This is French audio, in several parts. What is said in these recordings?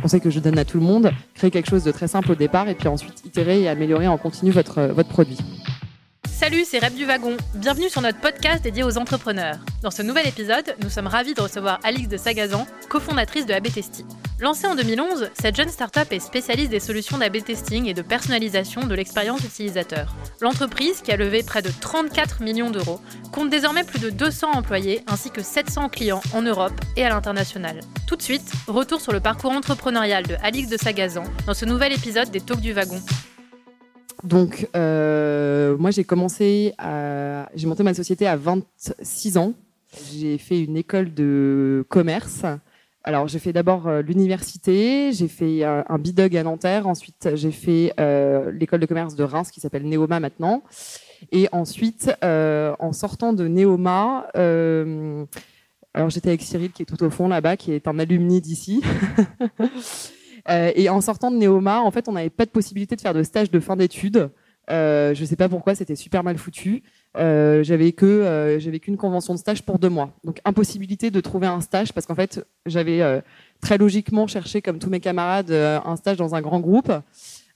conseil que je donne à tout le monde, créer quelque chose de très simple au départ et puis ensuite itérer et améliorer en continu votre produit. Salut, c'est Rep du Wagon. Bienvenue sur notre podcast dédié aux entrepreneurs. Dans ce nouvel épisode, nous sommes ravis de recevoir Alix de Sagazan, cofondatrice de AB Testy. Lancée en 2011, cette jeune start-up est spécialiste des solutions d'AB testing et de personnalisation de l'expérience utilisateur. L'entreprise, qui a levé près de 34 millions d'euros, compte désormais plus de 200 employés ainsi que 700 clients en Europe et à l'international. Tout de suite, retour sur le parcours entrepreneurial de Alix de Sagazan dans ce nouvel épisode des Talks du Wagon. Donc, euh, moi, j'ai commencé à. J'ai monté ma société à 26 ans. J'ai fait une école de commerce. Alors, j'ai fait d'abord euh, l'université, j'ai fait euh, un bidog à Nanterre, ensuite j'ai fait l'école de commerce de Reims qui s'appelle Neoma maintenant. Et ensuite, en sortant de Neoma, alors j'étais avec Cyril qui est tout au fond là-bas, qui est un alumni d'ici. Euh, et en sortant de Néoma, en fait, on n'avait pas de possibilité de faire de stage de fin d'études. Euh, je ne sais pas pourquoi, c'était super mal foutu. Euh, j'avais que j'avais qu'une convention de stage pour deux mois, donc impossibilité de trouver un stage parce qu'en fait j'avais très logiquement cherché comme tous mes camarades un stage dans un grand groupe,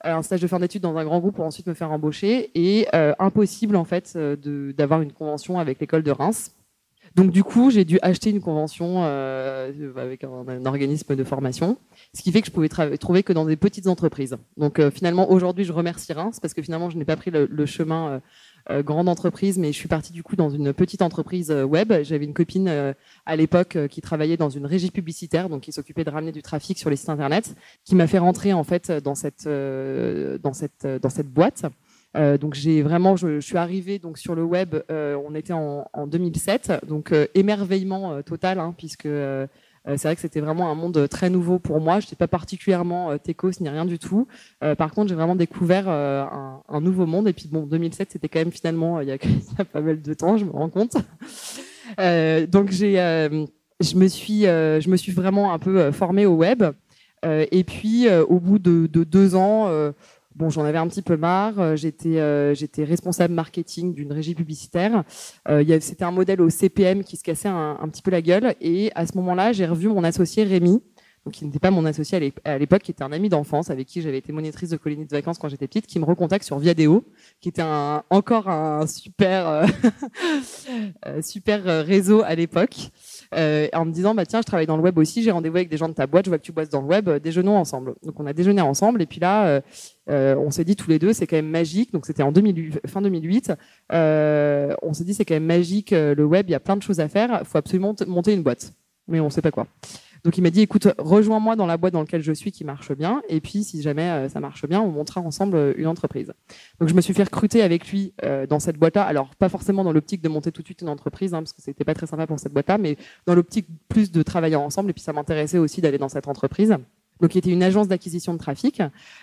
un stage de fin d'études dans un grand groupe pour ensuite me faire embaucher et impossible en fait d'avoir une convention avec l'école de Reims. Donc du coup, j'ai dû acheter une convention euh, avec un, organisme de formation, ce qui fait que je pouvais trouver que dans des petites entreprises. Donc euh, finalement, aujourd'hui, je remercie Reims parce que finalement, je n'ai pas pris le, chemin euh, grande entreprise, mais je suis partie du coup dans une petite entreprise web. J'avais une copine à l'époque qui travaillait dans une régie publicitaire, donc qui s'occupait de ramener du trafic sur les sites internet, qui m'a fait rentrer en fait dans cette dans cette dans cette boîte. Euh, donc j'ai vraiment, je, suis arrivée donc sur le web. Euh, on était en, en 2007, donc euh, émerveillement total, hein, puisque c'est vrai que c'était vraiment un monde très nouveau pour moi. Je n'étais pas particulièrement techos ni rien du tout. par contre, j'ai vraiment découvert un, nouveau monde. Et puis bon, 2007, c'était quand même finalement il y, a, il y, pas mal de temps, je me rends compte. donc j'ai, je me suis, je me suis vraiment un peu formée au web. et puis au bout de deux ans Bon, j'en avais un petit peu marre. Euh, j'étais euh, j'étais responsable marketing d'une régie publicitaire. Euh, C'était un modèle au CPM qui se cassait un, un, petit peu la gueule. Et à ce moment-là, j'ai revu mon associé Rémi, qui n'était pas mon associé à l'époque, qui était un ami d'enfance avec qui j'avais été monitrice de colonies de vacances quand j'étais petite, qui me recontacte sur Viadeo, qui était encore un super super réseau à l'époque euh, en me disant bah tiens je travaille dans le web aussi j'ai rendez-vous avec des gens de ta boîte je vois que tu bosses dans le web euh, déjeunons ensemble. Donc on a déjeuné ensemble et puis là euh, on s'est dit tous les deux c'est quand même magique. Donc c'était en 2008, fin 2008 euh, on s'est dit c'est quand même magique le web il y a plein de choses à faire. Faut absolument monter une boîte. Mais on sait pas quoi donc il m'a dit écoute, rejoins-moi dans la boîte dans laquelle je suis qui marche bien, et puis si jamais euh, ça marche bien, on montera ensemble euh, une entreprise. Donc je me suis fait recruter avec lui euh, dans cette boîte-là. Alors pas forcément dans l'optique de monter tout de suite une entreprise, hein, parce que c'était pas très sympa pour cette boîte-là, mais dans l'optique plus de travailler ensemble. Et puis ça m'intéressait aussi d'aller dans cette entreprise donc qui était une agence d'acquisition de trafic.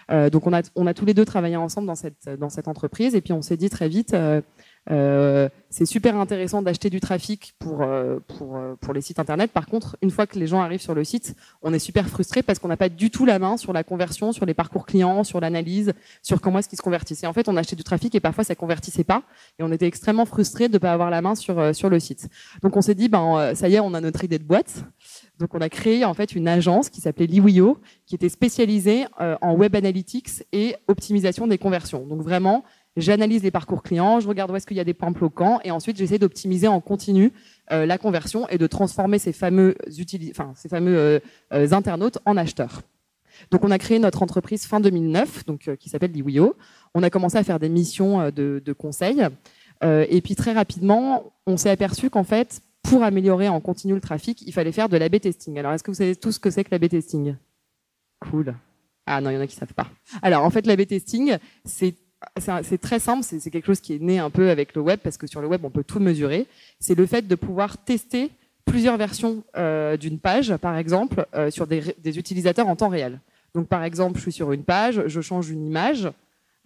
Euh, donc on a on a tous les deux travaillé ensemble dans cette dans cette entreprise et puis on s'est dit très vite euh, euh, c'est super intéressant d'acheter du trafic pour euh, pour euh, pour les sites internet. Par contre, une fois que les gens arrivent sur le site, on est super frustré parce qu'on n'a pas du tout la main sur la conversion, sur les parcours clients, sur l'analyse, sur comment est-ce qu'ils se convertissent. Et en fait, on achetait du trafic et parfois ça convertissait pas et on était extrêmement frustré de pas avoir la main sur sur le site. Donc on s'est dit ben ça y est, on a notre idée de boîte. Donc on a créé en fait une agence qui s'appelait Liwio, qui était spécialisée en web analytics et optimisation des conversions. Donc vraiment j'analyse les parcours clients, je regarde où est-ce qu'il y a des points bloquants, et ensuite j'essaie d'optimiser en continu euh, la conversion et de transformer ces fameux, enfin, ces fameux euh, euh, internautes en acheteurs. Donc on a créé notre entreprise fin 2009, donc qui s'appelle Liwio. On a commencé à faire des missions de, conseil, et puis très rapidement, on s'est aperçu qu'en fait, pour améliorer en continu le trafic, il fallait faire de l'A/B testing. Alors est-ce que vous savez tout ce que c'est que l'A/B testing? Cool. Ah non, il y en a qui savent pas. Alors en fait, l'A/B testing, c'est c'est très simple, c'est quelque chose qui est né un peu avec le web, parce que sur le web, on peut tout mesurer. C'est le fait de pouvoir tester plusieurs versions euh, d'une page, par exemple, euh, sur des, utilisateurs en temps réel. Donc, par exemple, je suis sur une page, je change une image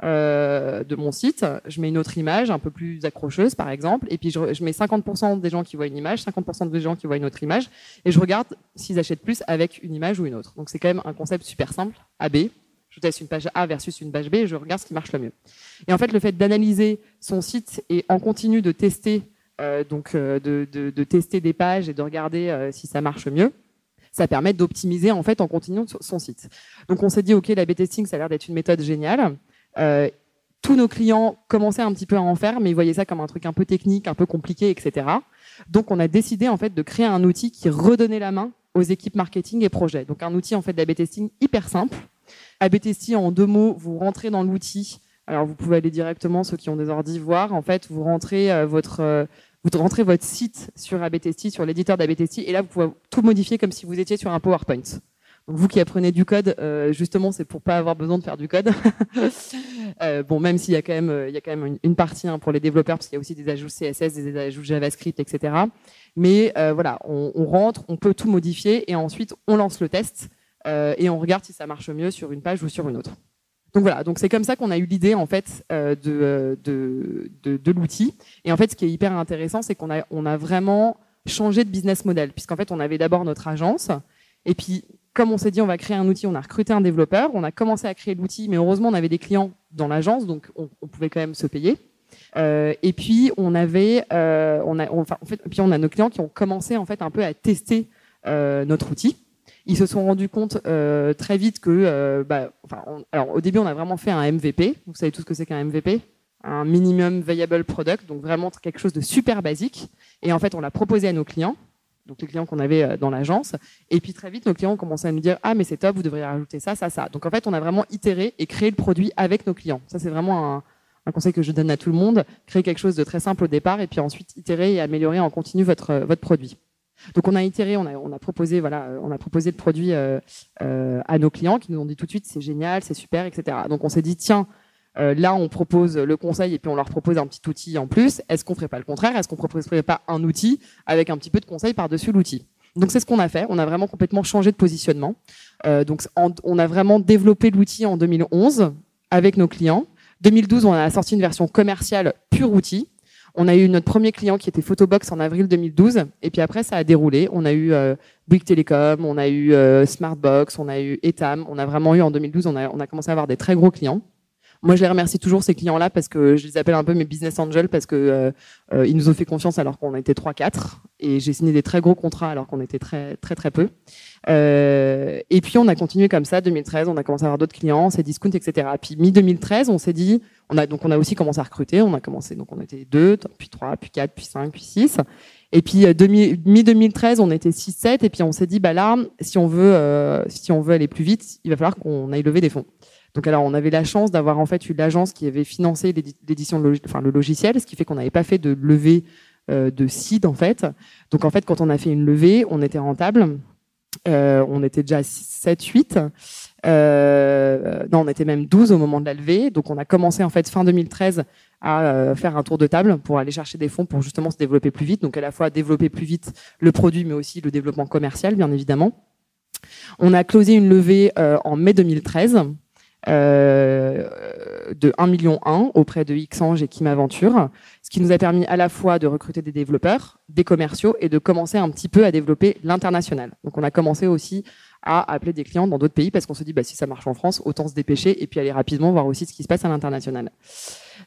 euh, de mon site, je mets une autre image un peu plus accrocheuse, par exemple, et puis je, je mets 50% des gens qui voient une image, 50% des gens qui voient une autre image, et je regarde s'ils achètent plus avec une image ou une autre. Donc, c'est quand même un concept super simple, AB, je teste une page A versus une page B je regarde ce qui marche le mieux. Et en fait, le fait d'analyser son site et en continu de tester, euh, donc euh, de, de, de, tester des pages et de regarder euh, si ça marche mieux, ça permet d'optimiser en fait en continuant son site. Donc on s'est dit ok, la B-testing, ça a l'air d'être une méthode géniale. Tous nos clients commençaient un petit peu à en faire, mais ils voyaient ça comme un truc un peu technique, un peu compliqué, etc. Donc on a décidé en fait de créer un outil qui redonnait la main aux équipes marketing et projets. Donc un outil en fait d'AB testing hyper simple. AB testing en deux mots, vous rentrez dans l'outil. Alors vous pouvez aller directement ceux qui ont des ordi voir. En fait, vous rentrez euh, votre euh, vous rentrez votre site sur AB sur l'éditeur d'AB et là vous pouvez tout modifier comme si vous étiez sur un PowerPoint. Donc vous qui apprenez du code, euh, justement, c'est pour pas avoir besoin de faire du code. bon, même s'il y a quand même, il y a quand même une, partie hein, pour les développeurs, parce qu'il y a aussi des ajouts CSS, des ajouts JavaScript, etc. Mais voilà, on, rentre, on peut tout modifier et ensuite on lance le test et on regarde si ça marche mieux sur une page ou sur une autre. Donc voilà, donc c'est comme ça qu'on a eu l'idée en fait euh, de, de, de, l'outil. Et en fait, ce qui est hyper intéressant, c'est qu'on a, on a vraiment changé de business model, puisqu'en fait, on avait d'abord notre agence, et puis comme on s'est dit, on va créer un outil, on a recruté un développeur, on a commencé à créer l'outil, mais heureusement, on avait des clients dans l'agence, donc on, pouvait quand même se payer. Euh, et puis on avait, euh, a, enfin, puis on a nos clients qui ont commencé en fait un peu à tester euh, notre outil ils se sont rendus compte euh, très vite que, euh, bah, enfin, alors au début on a vraiment fait un MVP. Vous savez tout ce que c'est qu'un MVP, un minimum viable product, donc vraiment quelque chose de super basique. Et en fait on l'a proposé à nos clients, donc les clients qu'on avait euh, dans l'agence. Et puis très vite nos clients ont commencé à nous dire ah mais c'est top, vous devriez rajouter ça, ça, ça. Donc en fait on a vraiment itéré et créé le produit avec nos clients. Ça c'est vraiment un, un conseil que je donne à tout le monde. Créer quelque chose de très simple au départ et puis ensuite itérer et améliorer en continu votre votre produit. Donc on a itéré, on a, proposé, voilà, on a proposé le produit euh, euh, à nos clients qui nous ont dit tout de suite c'est génial, c'est super, etc. Donc on s'est dit tiens, euh, là on propose le conseil et puis on leur propose un petit outil en plus. Est-ce qu'on ferait pas le contraire? Est-ce qu'on proposerait pas un outil avec un petit peu de conseil par-dessus l'outil? Donc c'est ce qu'on a fait. On a vraiment complètement changé de positionnement. donc on a vraiment développé l'outil en 2011 avec nos clients. 2012, on a sorti une version commerciale pure outil. On a eu notre premier client qui était Photobox en avril 2012, et puis après ça a déroulé. On a eu euh, Bouygues Telecom, on a eu euh, Smartbox, on a eu Etam. On a vraiment eu en 2012, on a, on a commencé à avoir des très gros clients. Moi, je les remercie toujours ces clients-là parce que je les appelle un peu mes business angels parce que euh, euh ils nous ont fait confiance alors qu'on était 3-4 et j'ai signé des très gros contrats alors qu'on était très très très peu. Euh, et puis on a continué comme ça. 2013, on a commencé à avoir d'autres clients, c'est discount, etc. Puis mi 2013, on s'est dit, on a donc on a aussi commencé à recruter. On a commencé donc on était deux, puis trois, puis quatre, puis cinq, puis six. Et puis euh, mi 2013, on était 6-7 et puis on s'est dit bah là, si on veut euh, si on veut aller plus vite, il va falloir qu'on aille lever des fonds. Donc alors on avait la chance d'avoir en fait eu l'agence qui avait financé l'édition, enfin le logiciel, ce qui fait qu'on n'avait pas fait de levée euh, de seed en fait. Donc en fait quand on a fait une levée, on était rentable. Euh, on était déjà 7, 8. Euh, non, on était même 12 au moment de la levée. Donc on a commencé en fait fin 2013 à euh, faire un tour de table pour aller chercher des fonds pour justement se développer plus vite. Donc à la fois développer plus vite le produit, mais aussi le développement commercial, bien évidemment. On a closé une levée en mai 2013 euh, de 1 million 1 auprès de Xange et Kim Aventure, ce qui nous a permis à la fois de recruter des développeurs, des commerciaux et de commencer un petit peu à développer l'international. Donc on a commencé aussi à appeler des clients dans d'autres pays parce qu'on se dit bah, si ça marche en France, autant se dépêcher et puis aller rapidement voir aussi ce qui se passe à l'international.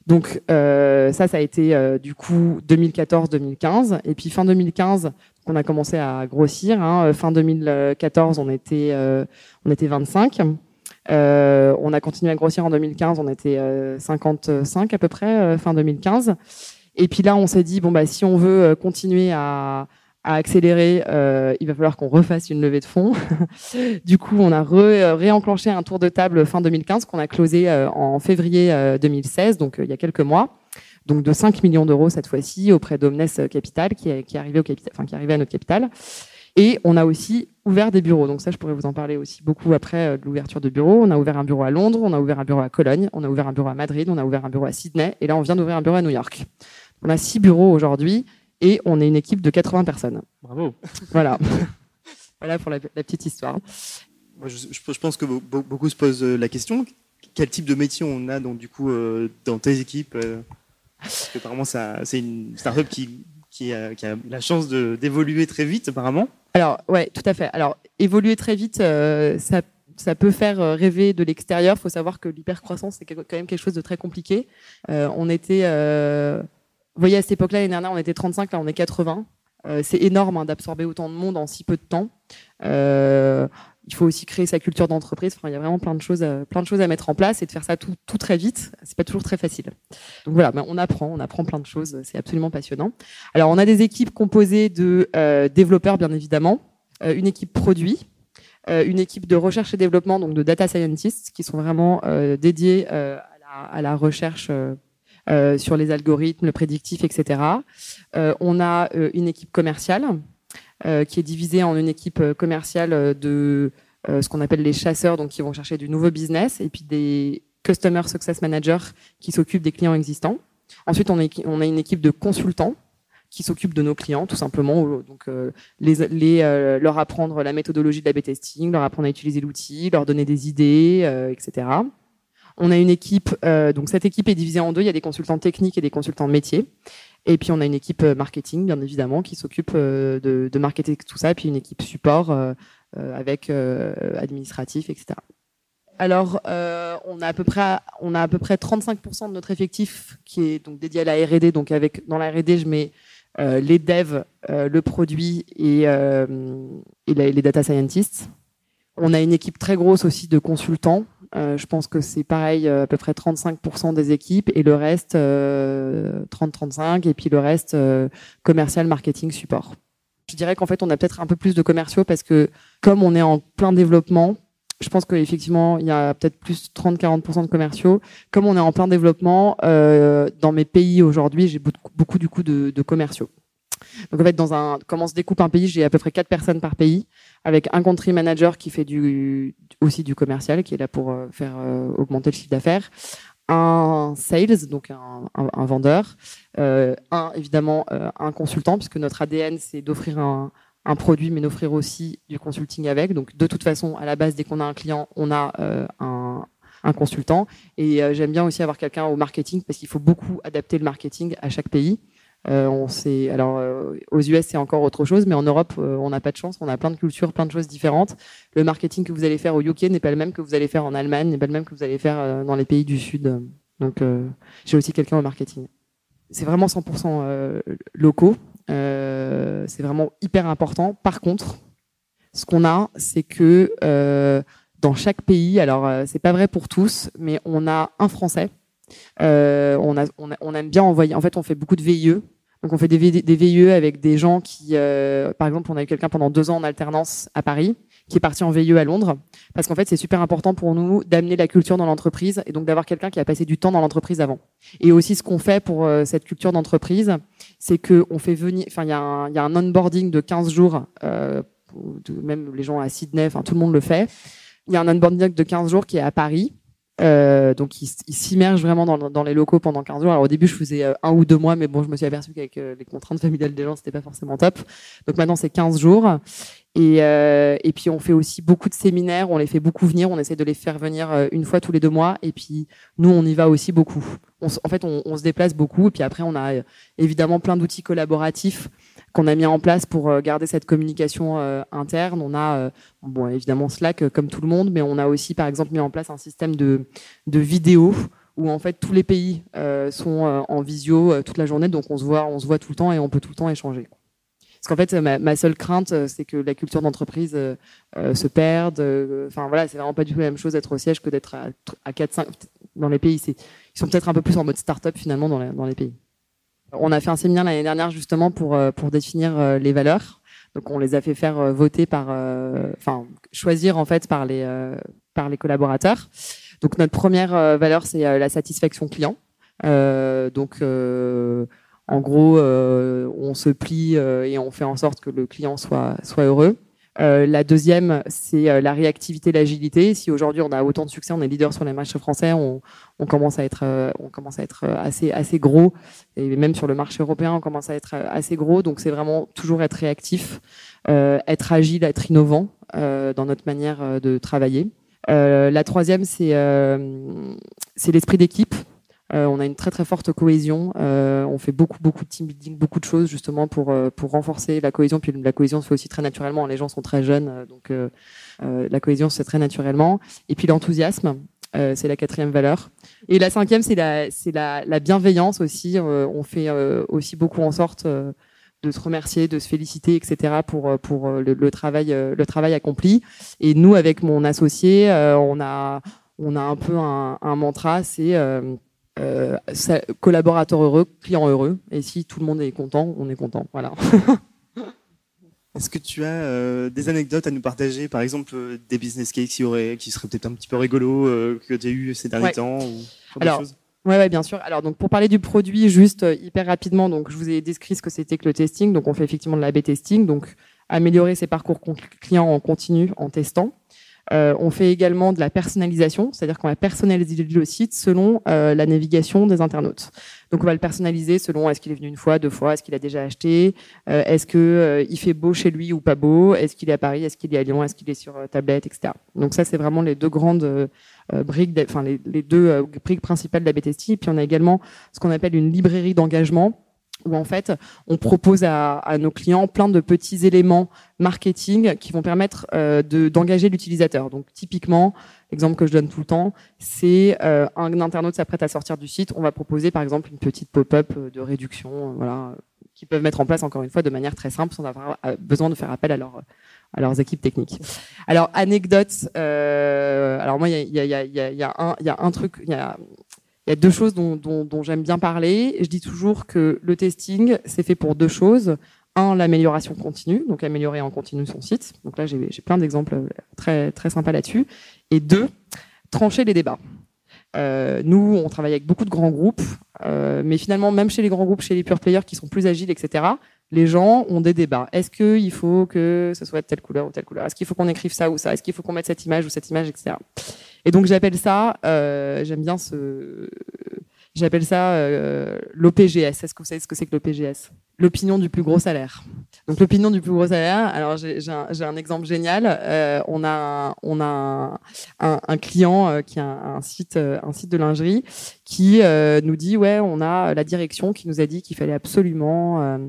Donc euh, ça, ça a été euh, du coup 2014-2015 et puis fin 2015, on a commencé à grossir. Hein. Fin 2014, on était euh, on était 25. Euh, on a continué à grossir en 2015, on était 55 euh, à peu près euh, fin 2015. Et puis là, on s'est dit bon bah si on veut continuer à, accélérer, il va falloir qu'on refasse une levée de fonds. du coup, on a réenclenché un tour de table fin 2015 qu'on a closé en février 2016, donc il y a quelques mois. Donc de 5 millions d'euros cette fois-ci auprès d'Omnes Capital qui est, qui est arrivé au capital, enfin qui est arrivé à notre capital. Et on a aussi ouvert des bureaux. Donc ça, je pourrais vous en parler aussi beaucoup après euh, de l'ouverture de bureaux. On a ouvert un bureau à Londres, on a ouvert un bureau à Cologne, on a ouvert un bureau à Madrid, on a ouvert un bureau à Sydney, et là, on vient d'ouvrir un bureau à New York. On a six bureaux aujourd'hui et on est une équipe de 80 personnes. Bravo. Voilà. voilà pour la, petite histoire. je, pense que beaucoup se posent euh, la question quel type de métier on a donc du coup euh, dans tes équipes Parce que apparemment, c'est une startup qui qui a, la chance d'évoluer très vite, apparemment. Alors, ouais, tout à fait. Alors, évoluer très vite, euh, ça, peut faire euh, rêver de l'extérieur. Il faut savoir que l'hypercroissance, c'est quand même quelque chose de très compliqué. Euh, on était, vous voyez, à cette époque-là, l'année dernière, on était 35, là, on est 80. c'est énorme hein, d'absorber autant de monde en si peu de temps il faut aussi créer sa culture d'entreprise. Il y a vraiment plein de choses, à, plein de choses à mettre en place et de faire ça tout, très vite. C'est pas toujours très facile. Donc voilà, ben, on apprend, on apprend plein de choses. C'est absolument passionnant. Alors, on a des équipes composées de euh, développeurs, bien évidemment, euh, une équipe produit, euh, une équipe de recherche et développement, donc de data scientists, qui sont vraiment dédiés à la, à, la, recherche. sur les algorithmes, le prédictif, etc. on a une équipe commerciale qui est divisé en une équipe euh, commerciale euh, de ce qu'on appelle les chasseurs, donc qui vont chercher du nouveau business, et puis des Customer Success Managers qui s'occupent des clients existants. Ensuite, on, a une équipe de consultants qui s'occupent de nos clients, tout simplement. Donc, leur apprendre la méthodologie de la B-testing, leur apprendre à utiliser l'outil, leur donner des idées, etc. On a une équipe, donc cette équipe est divisée en deux. Il y a des consultants techniques et des consultants métiers. Et puis on a une équipe euh, marketing, bien évidemment, qui s'occupe euh, de, de marketer tout ça, et puis une équipe support euh, avec administratif, etc. Alors, on a à peu près, on a à peu près 35% de notre effectif qui est donc dédié à la R&D. Donc avec dans la R&D, je mets les devs, le produit et, et les data scientists. On a une équipe très grosse aussi de consultants euh, je pense que c'est pareil, euh, à peu près 35% des équipes et le reste, 30-35, euh, et puis le reste, commercial, marketing, support. Je dirais qu'en fait, on a peut-être un peu plus de commerciaux parce que comme on est en plein développement, je pense qu'effectivement, il y a peut-être plus 30-40% de commerciaux. Comme on est en plein développement, dans mes pays aujourd'hui, j'ai beaucoup, du coup de commerciaux. Donc en fait, dans un, comment se découpe un pays, j'ai à peu près quatre personnes par pays, avec un country manager qui fait aussi du commercial, qui est là pour euh, faire euh, augmenter le chiffre d'affaires, un sales, donc un, vendeur, euh, un évidemment un consultant, puisque notre ADN c'est d'offrir un, produit, mais d'offrir aussi du consulting avec. Donc de toute façon, à la base, dès qu'on a un client, on a un consultant. Et j'aime bien aussi avoir quelqu'un au marketing parce qu'il faut beaucoup adapter le marketing à chaque pays. Euh, on sait, alors euh, aux US c'est encore autre chose, mais en Europe euh, on n'a pas de chance, on a plein de cultures, plein de choses différentes. Le marketing que vous allez faire au UK n'est pas le même que vous allez faire en Allemagne, n'est pas le même que vous allez faire dans les pays du Sud. Donc j'ai aussi quelqu'un au marketing. C'est vraiment 100% locaux. c'est vraiment hyper important. Par contre, ce qu'on a, c'est que dans chaque pays, alors c'est pas vrai pour tous, mais on a un Français. on, a, on, on, aime bien envoyer. En fait, on fait beaucoup de VIE, donc on fait des, des VIE avec des gens qui, euh, par exemple, on a eu quelqu'un pendant deux ans en alternance à Paris, qui est parti en VIE à Londres, parce qu'en fait c'est super important pour nous d'amener la culture dans l'entreprise et donc d'avoir quelqu'un qui a passé du temps dans l'entreprise avant. Et aussi ce qu'on fait pour euh, cette culture d'entreprise, c'est que on fait venir, enfin il y, a un, y a un onboarding de 15 jours, euh, même les gens à Sydney, enfin tout le monde le fait. Il y a un onboarding de 15 jours qui est à Paris euh, donc il, il s'immerge vraiment dans, les locaux pendant 15 jours. Alors au début je faisais euh, un ou deux mois, mais bon je me suis aperçu qu'avec euh, les contraintes familiales des gens c'était pas forcément top. Donc maintenant c'est 15 jours. Et, euh, et puis on fait aussi beaucoup de séminaires, on les fait beaucoup venir, on essaie de les faire venir une fois tous les deux mois. Et puis nous on y va aussi beaucoup. En fait on, se déplace beaucoup. Et puis après on a évidemment plein d'outils collaboratifs qu'on a mis en place pour euh, garder cette communication euh, interne. On a euh, bon évidemment Slack comme tout le monde, mais on a aussi par exemple mis en place un système de vidéo où en fait tous les pays sont en visio toute la journée, donc on se voit on se voit tout le temps et on peut tout le temps échanger. Parce qu'en fait, ma, seule crainte, c'est que la culture d'entreprise se perde. Enfin voilà, c'est vraiment pas du tout la même chose d'être au siège que d'être à, à 4-5 dans les pays. Ils sont peut-être un peu plus en mode start-up finalement dans les pays. On a fait un séminaire l'année dernière justement pour euh, pour définir euh, les valeurs. Donc on les a fait faire euh, voter par, enfin choisir en fait par les par les collaborateurs. Donc notre première valeur c'est la satisfaction client. donc en gros, on se plie et on fait en sorte que le client soit soit heureux. Euh, la deuxième, c'est euh, la réactivité, l'agilité. Si aujourd'hui on a autant de succès, on est leader sur les marchés français, on, on commence à être, euh, on commence à être assez assez gros, et même sur le marché européen, on commence à être assez gros. Donc c'est vraiment toujours être réactif, être agile, être innovant dans notre manière de travailler. la troisième, c'est c'est l'esprit d'équipe. Euh, on a une très très forte cohésion. Euh, on fait beaucoup beaucoup de team building, beaucoup de choses justement pour euh, pour renforcer la cohésion. Puis la cohésion se fait aussi très naturellement. Les gens sont très jeunes, donc la cohésion se fait très naturellement. Et puis l'enthousiasme, c'est la quatrième valeur. Et la cinquième, c'est la c'est la, la, bienveillance aussi. on fait aussi beaucoup en sorte de se remercier, de se féliciter, etc. pour pour le, travail le travail accompli. Et nous, avec mon associé, on a on a un peu un, un mantra, c'est collaborateur heureux, client heureux. Et si tout le monde est content, on est content. Voilà. Est-ce que tu as euh, des anecdotes à nous partager, par exemple euh, des business cases qui, auraient, qui seraient peut-être un petit peu rigolos euh, que tu as eu ces derniers temps ou Alors, Ouais, ouais, bien sûr. Alors, donc, pour parler du produit, juste hyper rapidement, donc, je vous ai décrit ce que c'était que le testing. Donc, on fait effectivement de l'A-B testing. Donc, améliorer ses parcours clients en continu en testant. Euh, on fait également de la personnalisation, c'est-à-dire qu'on va personnaliser le site selon euh, la navigation des internautes. Donc on va le personnaliser selon est-ce qu'il est venu une fois, deux fois, est-ce qu'il a déjà acheté, euh, est-ce que il fait beau chez lui ou pas beau, est-ce qu'il est à Paris, est-ce qu'il est à Lyon, est-ce qu'il est sur tablette, etc. Donc ça c'est vraiment les deux grandes briques, enfin les, les, deux briques principales de la BTST. Et puis on a également ce qu'on appelle une librairie d'engagement où en fait on propose à, nos clients plein de petits éléments marketing qui vont permettre euh, d'engager l'utilisateur. Donc typiquement, l'exemple que je donne tout le temps, c'est euh, un internaute s'apprête à sortir du site, on va proposer par exemple une petite pop-up euh, de réduction, voilà, qu'ils peuvent mettre en place encore une fois de manière très simple sans avoir besoin de faire appel à à leurs équipes techniques. Alors anecdote, alors moi il y a, y a un truc, il y a il y a deux choses dont, dont, dont j'aime bien parler. Je dis toujours que le testing, c'est fait pour deux choses. Un, l'amélioration continue, donc améliorer en continu son site. Donc là, j'ai plein d'exemples très, très sympas là-dessus. Et deux, trancher les débats. Euh, nous, on travaille avec beaucoup de grands groupes, euh, mais finalement, même chez les grands groupes, chez les pure players qui sont plus agiles, etc., les gens ont des débats. Est-ce qu'il faut que ce soit de telle couleur ou telle couleur? Est-ce qu'il faut qu'on écrive ça ou ça? Est-ce qu'il faut qu'on mette cette image ou cette image, etc. Et donc j'appelle ça, euh, j'aime bien ce, j'appelle ça euh, l'OPGS. Est-ce que vous savez ce que c'est que l'OPGS L'opinion du plus gros salaire. Donc l'opinion du plus gros salaire. Alors j'ai un, un, exemple génial. Euh, on a on a un, un client qui a un, site un site de lingerie qui nous dit ouais on a la direction qui nous a dit qu'il fallait absolument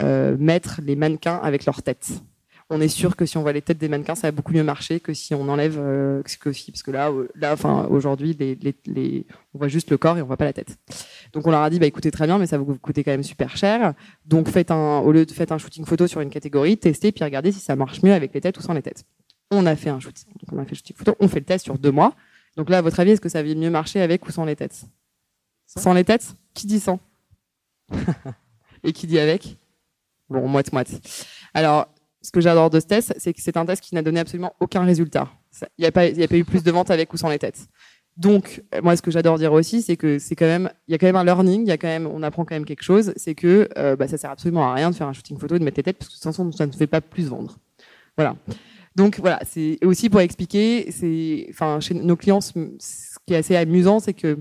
mettre les mannequins avec leur tête on est sûr que si on voit les têtes des mannequins, ça va beaucoup mieux marcher que si on enlève euh, que si, parce que là, euh, là, enfin, aujourd'hui, les, les, on voit juste le corps et on voit pas la tête. Donc on leur a dit, bah écoutez très bien, mais ça va vous coûter quand même super cher. Donc faites un, au lieu de faites un shooting photo sur une catégorie, testez puis regardez si ça marche mieux avec les têtes ou sans les têtes. On a fait un shooting, donc on a fait shooting photo, on fait le test sur deux mois. Donc là, à votre avis, est-ce que ça va mieux marcher avec ou sans les têtes? Sans les têtes? Qui dit sans? Et qui dit avec? Bon, moite moite. Alors ce que j'adore de ce test, c'est que c'est un test qui n'a donné absolument aucun résultat. Il n'y a, pas, eu plus de ventes avec ou sans les têtes. Donc, moi, ce que j'adore dire aussi, c'est que c'est quand même, il y a quand même un learning, il quand même, on apprend quand même quelque chose, c'est que euh, bah, ça sert absolument à rien de faire un shooting photo et de mettre les têtes, parce que de toute façon, ça ne fait pas plus vendre. Voilà. Donc voilà, c'est aussi pour expliquer, chez nos clients, ce qui est assez amusant, c'est que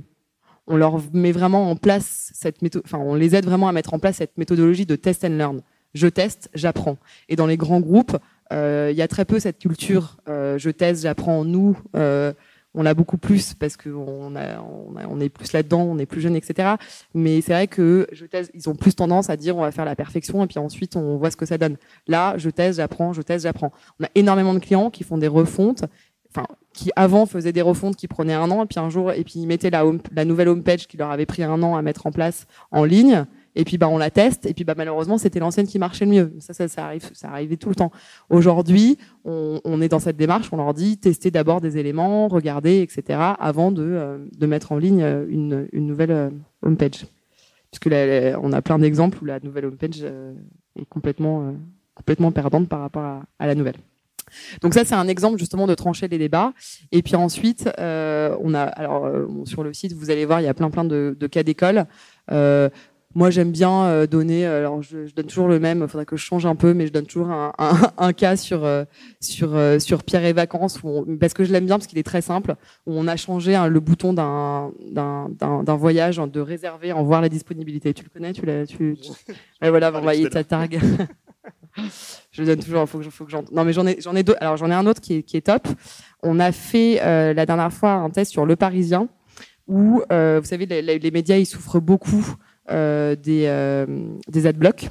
on leur met vraiment en place cette méthode, enfin, on les aide vraiment à mettre en place cette méthodologie de test and learn je teste, j'apprends. Et dans les grands groupes, euh, il y a très peu cette culture euh, je teste, j'apprends. Nous, euh, on l'a beaucoup plus parce qu'on est plus là-dedans, on est plus jeune, etc. Mais c'est vrai que je teste, ils ont plus tendance à dire on va faire la perfection et puis ensuite on voit ce que ça donne. Là, je teste, j'apprends, je teste, j'apprends. On a énormément de clients qui font des refontes, enfin qui avant faisaient des refontes qui prenaient un an et puis un jour et puis ils mettaient la, home, la nouvelle homepage qui leur avait pris un an à mettre en place en ligne et puis bah on la teste et puis bah malheureusement c'était l'ancienne qui marchait le mieux. Ça, ça, ça arrive, ça arrivait tout le temps. Aujourd'hui, on, est dans cette démarche, on leur dit testez d'abord des éléments, regardez, etc. avant de, euh, de mettre en ligne euh, une, une nouvelle euh, homepage. Puisque là, on a plein d'exemples où la nouvelle homepage est complètement complètement perdante par rapport à, la nouvelle. Donc ça, c'est un exemple justement de trancher les débats. Et puis ensuite, on a alors sur le site, vous allez voir, il y a plein plein de, cas d'école. Moi, j'aime bien euh, donner. Euh, alors, je, je, donne toujours le même. Il faudrait que je change un peu, mais je donne toujours un, un, un cas sur euh, sur sur Pierre et vacances, où parce que je l'aime bien parce qu'il est très simple. Où on a changé hein, le bouton d'un d'un voyage de réserver en voir la disponibilité. Tu le connais Tu l'as Tu, Ouais, voilà, on va y ta targue. je le donne toujours. Faut que faut que j'en. Non, mais j'en ai j'en ai deux. Alors, j'en ai un autre qui est qui est top. On a fait la dernière fois un test sur Le Parisien où vous savez les, les médias ils souffrent beaucoup des, euh, des adblocks.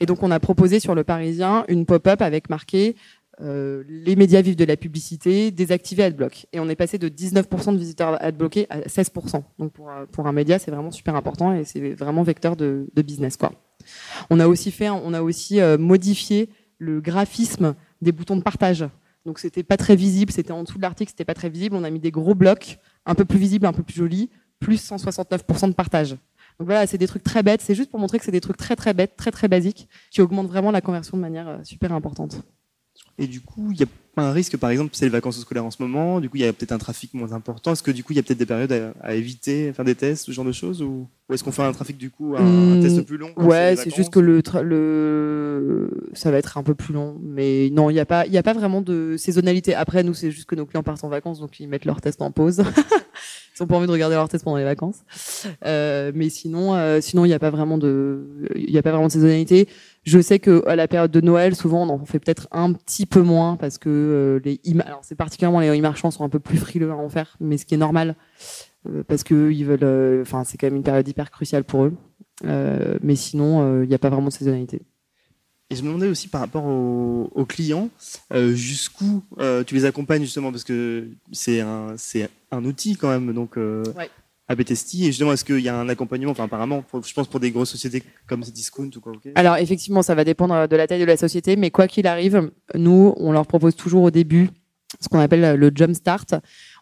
Et donc, on a proposé sur le Parisien une pop-up avec marqué euh, les médias vivent de la publicité, désactiver adblock. Et on est passé de 19% de visiteurs adbloqués à 16%. Donc pour, pour un média, c'est vraiment super important et c'est vraiment vecteur de, de business. quoi. On a aussi fait, on a aussi modifié le graphisme des boutons de partage. Donc c'était pas très visible, c'était en dessous de l'article, c'était pas très visible. On a mis des gros blocs, un peu plus visibles, un peu plus jolis, plus 169% de partage. Donc voilà, c'est des trucs très bêtes. C'est juste pour montrer que c'est des trucs très très bêtes, très très basiques, qui augmentent vraiment la conversion de manière super importante. Et du coup, il y a pas un risque, par exemple, c'est les vacances scolaires en ce moment, du coup, il y a peut-être un trafic moins important. Est-ce que du coup, il y a peut-être des périodes à, éviter, faire des tests, ce genre de choses Ou, est-ce qu'on fait un trafic, du coup, un, hmm, test plus long Ouais, c'est juste que le, le, ça va être un peu plus long. Mais non, il n'y a, pas, il a pas vraiment de saisonnalité. Après, nous, c'est juste que nos clients partent en vacances, donc ils mettent leur test en pause. ils n'ont pas envie de regarder leur test pendant les vacances. Euh, mais sinon, euh, sinon, il n'y a pas vraiment de, il y a pas vraiment de saisonnalité. Je sais que à la période de Noël, souvent, on en fait peut-être un petit peu moins parce que euh, les alors c'est particulièrement les e-marchands sont un peu plus frileux à en faire, mais ce qui est normal euh, parce que ils veulent, euh, enfin, c'est quand même une période hyper cruciale pour eux. mais sinon, il n'y a pas vraiment de saisonnalité. Et je me demandais aussi par rapport aux, clients, jusqu'où tu les accompagnes justement parce que c'est un c'est un outil quand même donc. Ouais à Betesti Et justement, est-ce qu'il y a un accompagnement, enfin apparemment, je pense pour des grosses sociétés comme Discount ou quoi Alors effectivement, ça va dépendre de la taille de la société, mais quoi qu'il arrive, nous, on leur propose toujours au début ce qu'on appelle le jump start.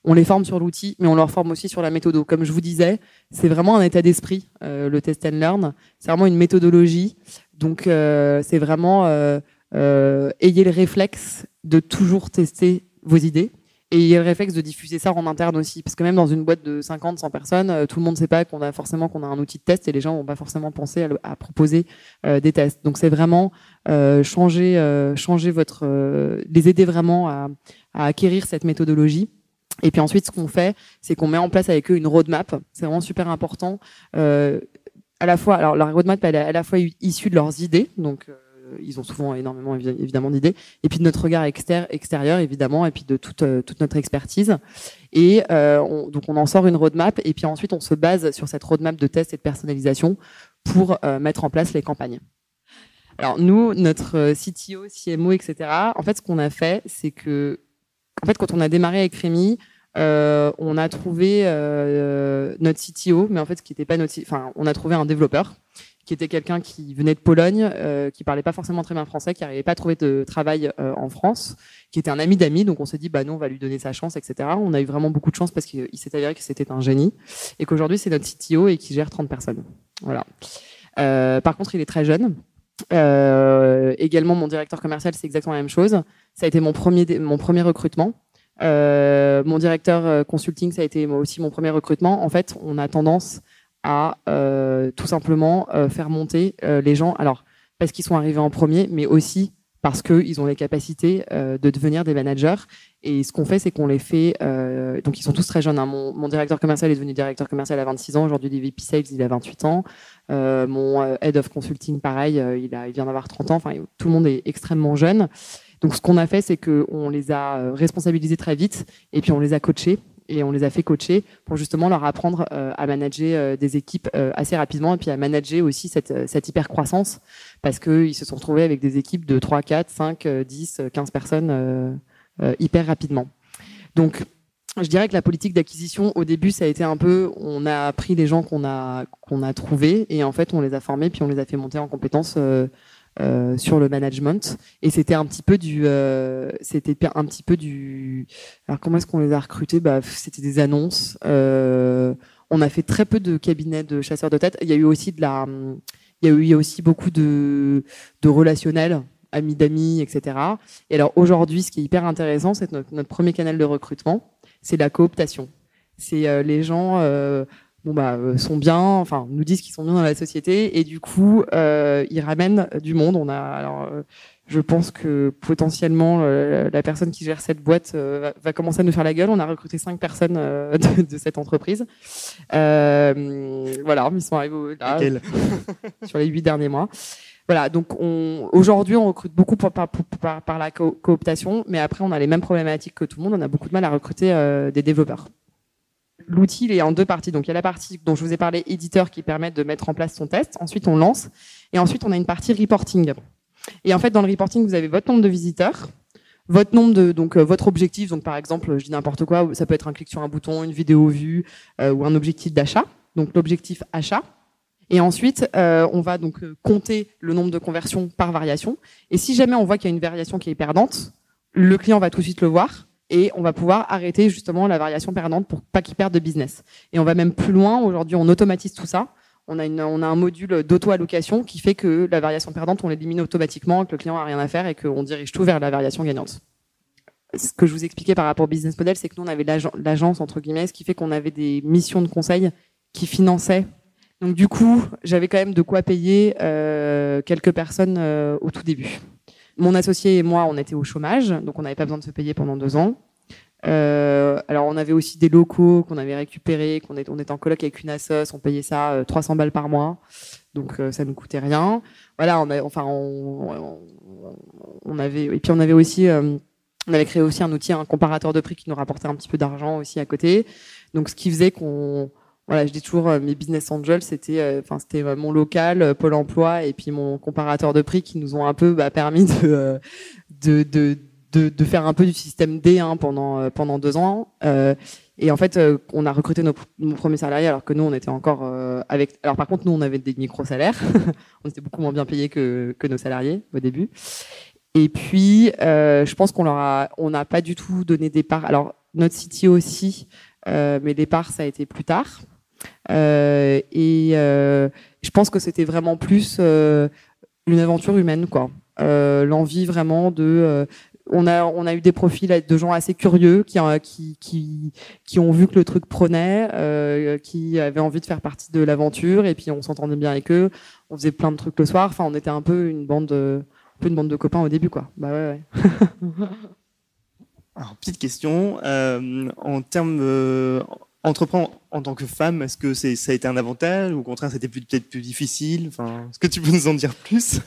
On les forme sur l'outil, mais on leur forme aussi sur la méthode. Comme je vous disais, c'est vraiment un état d'esprit, euh, le test and learn. C'est vraiment une méthodologie. Donc, euh, c'est vraiment euh, ayez le réflexe de toujours tester vos idées. Et il y a le réflexe de diffuser ça en interne aussi, parce que même dans une boîte de 50, 100 personnes, euh, tout le monde ne sait pas qu'on a forcément qu'on a un outil de test et les gens vont pas forcément penser à, proposer euh, des tests. Donc c'est vraiment euh, changer, euh, changer votre, les aider vraiment à, acquérir cette méthodologie. Et puis ensuite, ce qu'on fait, c'est qu'on met en place avec eux une roadmap. C'est vraiment super important. À la fois, alors la roadmap, elle est à la fois issue de leurs idées, donc euh, ils ont souvent énormément évidemment d'idées, et puis de notre regard extérieur évidemment, et puis de toute, euh, toute notre expertise. Et euh, donc on en sort une roadmap, et puis ensuite on se base sur cette roadmap de test et de personnalisation pour mettre en place les campagnes. Alors nous, notre CTO, CMO, etc. En fait, ce qu'on a fait, c'est que, en fait, quand on a démarré avec Rémi, on a trouvé notre CTO, mais en fait, ce qui n'était pas notre, enfin, on a trouvé un développeur qui était quelqu'un qui venait de Pologne, euh, qui parlait pas forcément très bien français, qui n'arrivait pas à trouver de travail euh, en France, qui était un ami d'amis. Donc on s'est dit, bah nous, on va lui donner sa chance, etc. On a eu vraiment beaucoup de chance parce qu'il s'est avéré que c'était un génie et qu'aujourd'hui c'est notre CTO et qui gère 30 personnes. Voilà. Euh, par contre, il est très jeune. Euh, également, mon directeur commercial, c'est exactement la même chose. Ça a été mon premier, mon premier recrutement. Euh, mon directeur consulting, ça a été aussi mon premier recrutement. En fait, on a tendance à euh, tout simplement euh, faire monter euh, les gens. Alors, parce qu'ils sont arrivés en premier, mais aussi parce qu'ils ont les capacités de devenir des managers. Et ce qu'on fait, c'est qu'on les fait. donc, ils sont tous très jeunes. Hein. Mon, directeur commercial est devenu directeur commercial à 26 ans. Aujourd'hui, il VP Sales, il a 28 ans. mon head of consulting, pareil, il, a, il vient d'avoir 30 ans. Enfin, tout le monde est extrêmement jeune. Donc, ce qu'on a fait, c'est qu'on les a responsabilisés très vite et puis on les a coachés et on les a fait coacher pour justement leur apprendre euh, à manager euh, des équipes euh, assez rapidement et puis à manager aussi cette, cette hyper croissance parce qu'ils se sont retrouvés avec des équipes de 3, 4, 5, 10, 15 personnes hyper rapidement. Donc, je dirais que la politique d'acquisition, au début, ça a été un peu, on a pris les gens qu'on a qu'on trouvés et en fait, on les a formés puis on les a fait monter en compétences euh, sur le management. Et c'était un petit peu du euh, c'était un petit peu du alors comment est-ce qu'on les a recrutés? Bah c'était des annonces. Euh, on a fait très peu de cabinets de chasseurs de tête. Il y a eu aussi de la il y a eu aussi beaucoup de de relationnels amis d'amis etc et alors aujourd'hui ce qui est hyper intéressant c'est notre, notre premier canal de recrutement c'est la cooptation. C'est les gens bon bah euh, sont bien, enfin nous disent qu'ils sont bien dans la société et du coup euh, ils ramènent du monde. On a alors euh, je pense que potentiellement la personne qui gère cette boîte va, commencer à nous faire la gueule. On a recruté cinq personnes de, cette entreprise. voilà, ils sont arrivés là, sur les huit derniers mois. Voilà, donc aujourd'hui on recrute beaucoup par, par, par, la cooptation, mais après on a les mêmes problématiques que tout le monde. On a beaucoup de mal à recruter des développeurs l'outil il est en deux parties. Donc il y a la partie dont je vous ai parlé, éditeur, qui permet de mettre en place son test. Ensuite, on lance. Et ensuite, on a une partie reporting. Et en fait, dans le reporting, vous avez votre nombre de visiteurs, votre nombre de donc euh, votre objectif. Donc par exemple, je dis n'importe quoi, ça peut être un clic sur un bouton, une vidéo vue euh, ou un objectif d'achat. Donc l'objectif achat. Et ensuite, on va donc compter le nombre de conversions par variation. Et si jamais on voit qu'il y a une variation qui est perdante, le client va tout de suite le voir et on va pouvoir arrêter justement la variation perdante pour pas qu'il perde de business. Et on va même plus loin. Aujourd'hui, on automatise tout ça. On a, un module d'auto-allocation qui fait que la variation perdante, on l'élimine automatiquement, que le client a rien à faire et qu'on dirige tout vers la variation gagnante. Ce que je vous expliquais par rapport au business model, c'est que nous, on avait l'agence, entre guillemets, ce qui fait qu'on avait des missions de conseil qui finançaient. Donc du coup, j'avais quand même de quoi payer euh, quelques personnes euh, au tout début. Mon associé et moi, on était au chômage, donc on n'avait pas besoin de se payer pendant deux ans. Euh, alors on avait aussi des locaux qu'on avait récupérés, qu'on on était en coloc avec une assoce, on payait ça 300 euh, balles par mois, donc euh, ça nous coûtait rien. Voilà, on a, enfin on, on, avait et puis on avait aussi on avait créé aussi un outil, un comparateur de prix qui nous rapportait un petit peu d'argent aussi à côté. Donc ce qui faisait qu'on voilà, je dis toujours mes business angels, c'était enfin c'était mon local, Pôle Emploi et puis mon comparateur de prix qui nous ont un peu bah, permis de, de, de de, faire un peu du système D1 pendant euh, pendant deux ans. Euh, et en fait, euh, on a recruté nos, premiers salariés alors que nous, on était encore avec. Alors par contre, nous, on avait des micro salaires. on était beaucoup moins bien payés que que nos salariés au début. Et puis, je pense qu'on leur a, on n'a pas du tout donné des parts. Alors notre CTO aussi, mais les parts, ça a été plus tard. Et je pense que c'était vraiment plus une aventure humaine, quoi. Euh, l'envie vraiment de on a, on a eu des profils de gens assez curieux qui, euh, qui, qui, qui ont vu que le truc prenait, euh, qui avaient envie de faire partie de l'aventure, et puis on s'entendait bien avec eux. On faisait plein de trucs le soir. Enfin, on était un peu une bande, de, un peu une bande de copains au début, quoi. Bah ouais. ouais. Alors, petite question. Euh, en termes euh, entreprendre en tant que femme, est-ce que ça a été un avantage ou au contraire c'était peut-être plus difficile? Enfin, est-ce que tu peux nous en dire plus?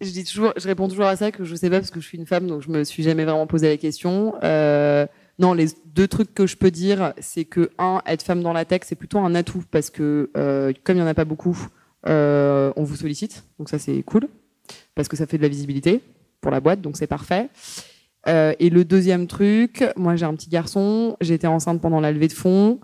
Je dis toujours, je réponds toujours à ça que je sais pas parce que je suis une femme, donc je me suis jamais vraiment posé la question. Euh, non, les deux trucs que je peux dire, c'est que un, être femme dans la tech, c'est plutôt un atout parce que euh, comme il y en a pas beaucoup, euh, on vous sollicite, donc ça c'est cool parce que ça fait de la visibilité pour la boîte, donc c'est parfait. Euh, et le deuxième truc, moi j'ai un petit garçon, j'étais enceinte pendant la levée de fonds.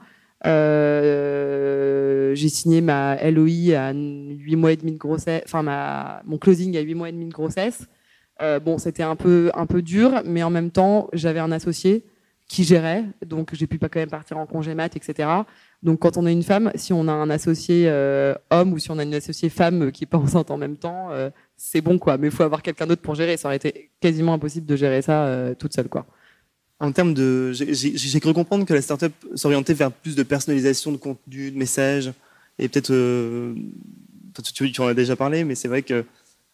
Euh, j'ai signé ma LOI à 8 mois et demi de grossesse, enfin ma, mon closing à 8 mois et demi de grossesse. Euh, bon, c'était un peu, un peu dur, mais en même temps, j'avais un associé qui gérait, donc j'ai pu pas quand même partir en congé mat, etc. Donc quand on est une femme, si on a un associé homme ou si on a une associée femme qui est pas enceinte en même temps, c'est bon quoi. Mais il faut avoir quelqu'un d'autre pour gérer. Ça aurait été quasiment impossible de gérer ça euh, toute seule quoi en termes de, j'ai cru comprendre que la startup s'orientait vers plus de personnalisation de contenu, de messages, et peut-être, euh, tu, en as déjà parlé, mais c'est vrai que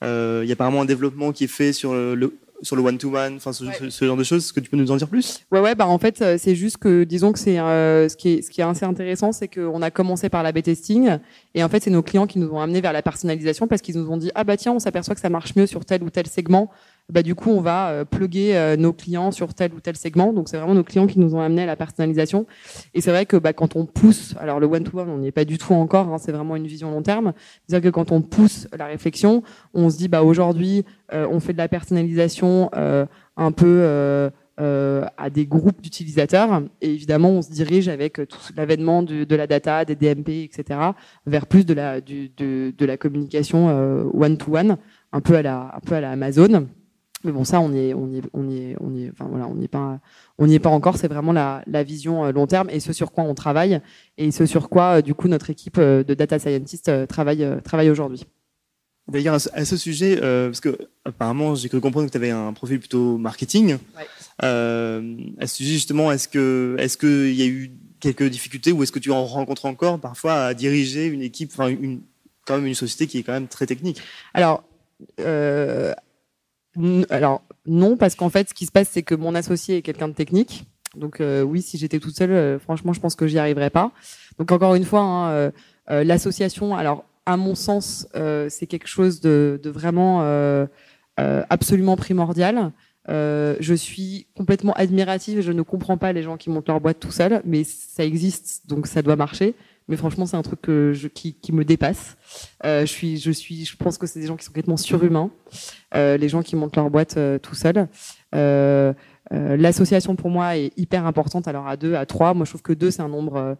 euh, y a apparemment un développement qui est fait sur le, sur le one-to-one, enfin ce, genre de choses. Est-ce que tu peux nous en dire plus? Ouais, ouais, bah en fait, euh, c'est juste que, disons que c'est euh, ce qui est ce qui est assez intéressant, c'est qu'on a commencé par la B-testing et en fait, c'est nos clients qui nous ont amené vers la personnalisation parce qu'ils nous ont dit ah bah tiens, on s'aperçoit que ça marche mieux sur tel ou tel segment. Bah du coup, on va euh, plugger euh, nos clients sur tel ou tel segment. Donc c'est vraiment nos clients qui nous ont amené à la personnalisation. Et c'est vrai que bah, quand on pousse, alors le one-to-one, on n'y est pas du tout encore. Hein, c'est vraiment une vision long terme. C'est-à-dire que quand on pousse la réflexion, on se dit bah aujourd'hui, euh, on fait de la personnalisation un peu euh, à des groupes d'utilisateurs. Et évidemment, on se dirige avec tout l'avènement de, la data, des DMP, etc., vers plus de la, de, de, la communication one-to-one, un peu à la, un peu à la Amazon. Mais bon, ça, on est, on est, on est, on est, enfin voilà, on n'est pas, on n'y est pas encore. C'est vraiment la, la vision euh, long terme et ce sur quoi on travaille et ce sur quoi, euh, du coup, notre équipe euh, de data scientists travaille, travaille aujourd'hui. D'ailleurs, à ce sujet, parce que apparemment, j'ai cru comprendre que tu avais un profil plutôt marketing. Ouais. À ce sujet, justement, est-ce que, est-ce qu'il y a eu quelques difficultés ou est-ce que tu en rencontres encore parfois à diriger une équipe, enfin une, quand même une société qui est quand même très technique? Alors, euh, alors non, parce qu'en fait, ce qui se passe, c'est que mon associé est quelqu'un de technique. Donc euh, oui, si j'étais toute seule, euh, franchement, je pense que j'y arriverais pas. Donc encore une fois, hein, euh, l'association, alors à mon sens, c'est quelque chose de, de vraiment absolument primordial. je suis complètement admirative. Je ne comprends pas les gens qui montent leur boîte tout seuls, mais ça existe, donc ça doit marcher mais franchement c'est un truc qui, me dépasse. Euh, je suis, je suis, je pense que c'est des gens qui sont complètement surhumains, euh, les gens qui montent leur boîte euh, tout seuls. L'association pour moi est hyper importante. Alors à deux, à trois, moi je trouve que deux c'est un nombre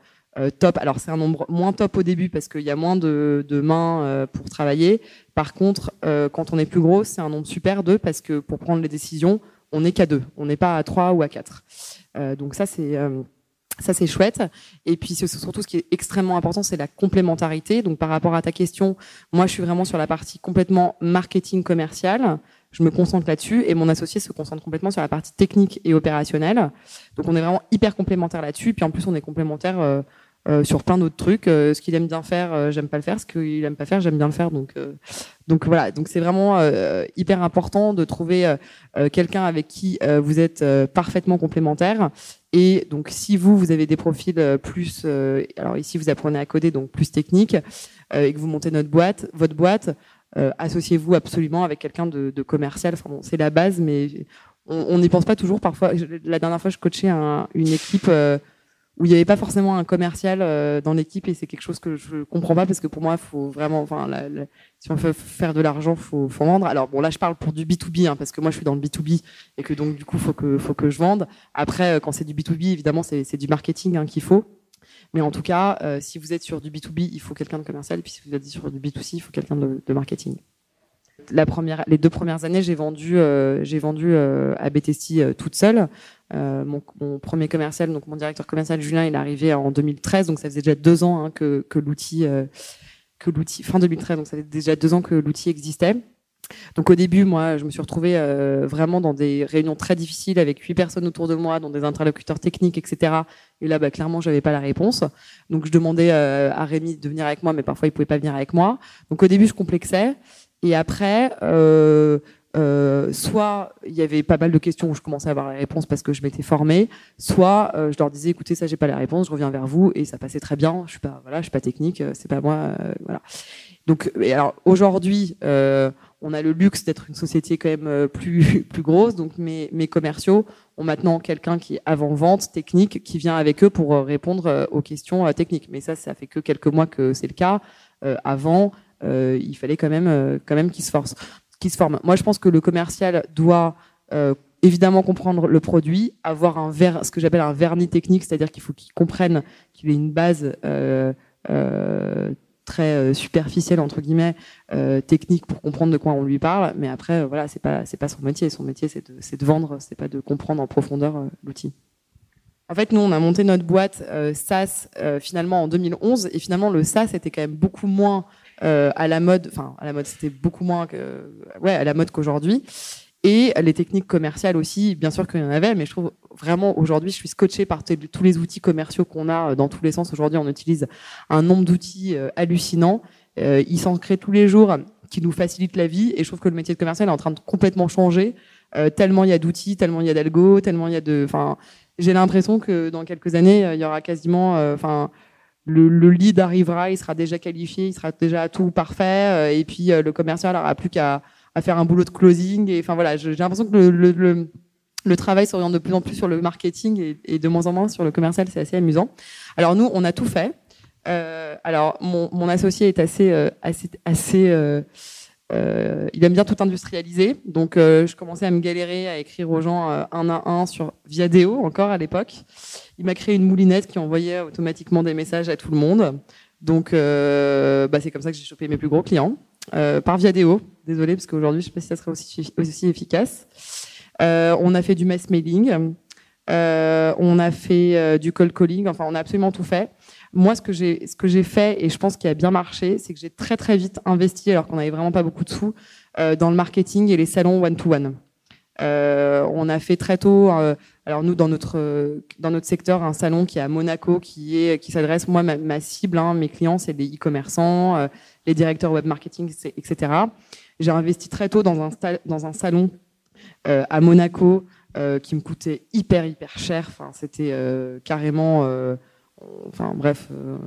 top. Alors c'est un nombre moins top au début parce qu'il y a moins de, mains pour travailler. Par contre, quand on est plus gros, c'est un nombre super 2 parce que pour prendre les décisions, on n'est qu'à deux, on n'est pas à trois ou à quatre. donc ça c'est ça, c'est chouette. Et puis, surtout, ce qui est extrêmement important, c'est la complémentarité. Donc, par rapport à ta question, moi, je suis vraiment sur la partie complètement marketing commercial. Je me concentre là-dessus et mon associé se concentre complètement sur la partie technique et opérationnelle. Donc, on est vraiment hyper complémentaires là-dessus. Puis, en plus, on est complémentaires euh, euh, sur plein d'autres trucs. Euh, ce qu'il aime bien faire, j'aime pas le faire. Ce qu'il aime pas faire, j'aime bien le faire. Donc, donc voilà. Donc, c'est vraiment hyper important de trouver quelqu'un avec qui vous êtes parfaitement complémentaires et donc, si vous, vous avez des profils euh, plus, euh, alors ici vous apprenez à coder, donc plus technique, euh, et que vous montez notre boîte, votre boîte, associez-vous absolument avec quelqu'un de, de, commercial. Enfin bon, c'est la base, mais on n'y pense pas toujours. Parfois, la dernière fois, je coachais un, une équipe où il n'y avait pas forcément un commercial euh, dans l'équipe et c'est quelque chose que je comprends pas parce que pour moi, faut vraiment, enfin, si on veut faire de l'argent, faut, faut vendre. Alors bon, là, je parle pour du B2B hein, parce que moi, je suis dans le B2B et que donc du coup, faut que faut que je vende. Après, euh, quand c'est du B2B, évidemment, c'est du marketing hein, qu'il faut. Mais en tout cas, euh, si vous êtes sur du B2B, il faut quelqu'un de commercial. Et puis si vous êtes sur du B2C, il faut quelqu'un de marketing les deux premières années, j'ai vendu, euh, j'ai euh, à BTC euh, toute seule. Mon, premier commercial, donc mon directeur commercial Julien, il est arrivé en 2013, donc ça faisait déjà deux ans hein, que, l'outil, que l'outil, fin 2013, donc ça faisait déjà deux ans que l'outil existait. Donc au début, moi, je me suis retrouvée vraiment dans des réunions très difficiles avec huit personnes autour de moi, dans des interlocuteurs techniques, etc. Et là, bah, clairement, j'avais pas la réponse. Donc je demandais à Rémi de venir avec moi, mais parfois il pouvait pas venir avec moi. Donc au début, je complexais. Et après, euh, euh, soit il y avait pas mal de questions où je commençais à avoir la réponse parce que je m'étais formée, soit euh, je leur disais écoutez ça j'ai pas la réponse, je reviens vers vous et ça passait très bien. Je suis pas voilà, je suis pas technique, euh, c'est pas moi, euh, voilà. Donc et alors aujourd'hui on a le luxe d'être une société quand même plus plus grosse, donc mes mes commerciaux ont maintenant quelqu'un qui est avant vente technique qui vient avec eux pour répondre aux questions techniques. Mais ça ça fait que quelques mois que c'est le cas. avant il fallait quand même, euh, quand même qu'il se force, qu'il se forme. Moi, je pense que le commercial doit euh, évidemment comprendre le produit, avoir un ver, ce que j'appelle un vernis technique, c'est-à-dire qu'il faut qu'il comprenne qu'il ait une base euh, euh, très superficielle entre guillemets euh, technique pour comprendre de quoi on lui parle. Mais après, voilà, c'est pas c'est pas son métier. Son métier, c'est de, de vendre, c'est pas de comprendre en profondeur l'outil. En fait, nous, on a monté notre boîte SaaS finalement en 2011, et finalement le SaaS était quand même beaucoup moins euh, à la mode, enfin à la mode, c'était beaucoup moins que, ouais, à la mode qu'aujourd'hui. Et les techniques commerciales aussi, bien sûr qu'il y en avait, mais je trouve vraiment aujourd'hui, je suis scotché par tous les outils commerciaux qu'on a euh, dans tous les sens. Aujourd'hui, on utilise un nombre d'outils euh, hallucinants. Euh, ils s'en créent tous les jours qui nous facilitent la vie. Et je trouve que le métier de commercial est en train de complètement changer. Euh, tellement il y a d'outils, tellement il y a d'algo, tellement il y a de, enfin, j'ai l'impression que dans quelques années, il y aura quasiment, enfin le, lead arrivera, il sera déjà qualifié, il sera déjà tout parfait, euh, et puis euh, le commercial n'aura plus qu'à faire un boulot de closing. Et enfin voilà, j'ai l'impression que le, le, travail s'oriente de plus en plus sur le marketing et, de moins en moins sur le commercial. C'est assez amusant. Alors nous, on a tout fait. Euh, alors mon, mon, associé est assez assez assez euh, il aime bien tout industrialiser, donc euh, je commençais à me galérer à écrire aux gens euh, un à un sur Viadeo encore à l'époque. Il m'a créé une moulinette qui envoyait automatiquement des messages à tout le monde. Donc bah, c'est comme ça que j'ai chopé mes plus gros clients par Viadeo. Désolée parce qu'aujourd'hui je sais pas si ça serait aussi, aussi efficace. on a fait du mass mailing, on a fait du cold calling. Enfin on a absolument tout fait. Moi, ce que j'ai, ce que j'ai fait, et je pense qu'il a bien marché, c'est que j'ai très très vite investi, alors qu'on n'avait vraiment pas beaucoup de sous, euh, dans le marketing et les salons one-to-one. Euh, on a fait très tôt, euh, alors nous dans notre dans notre secteur, un salon qui est à Monaco, qui est qui s'adresse moi ma, cible, hein, mes clients, c'est les e-commerçants, les directeurs web marketing, etc. J'ai investi très tôt dans un dans un salon à Monaco qui me coûtait hyper hyper cher. Enfin, c'était carrément enfin bref, euh,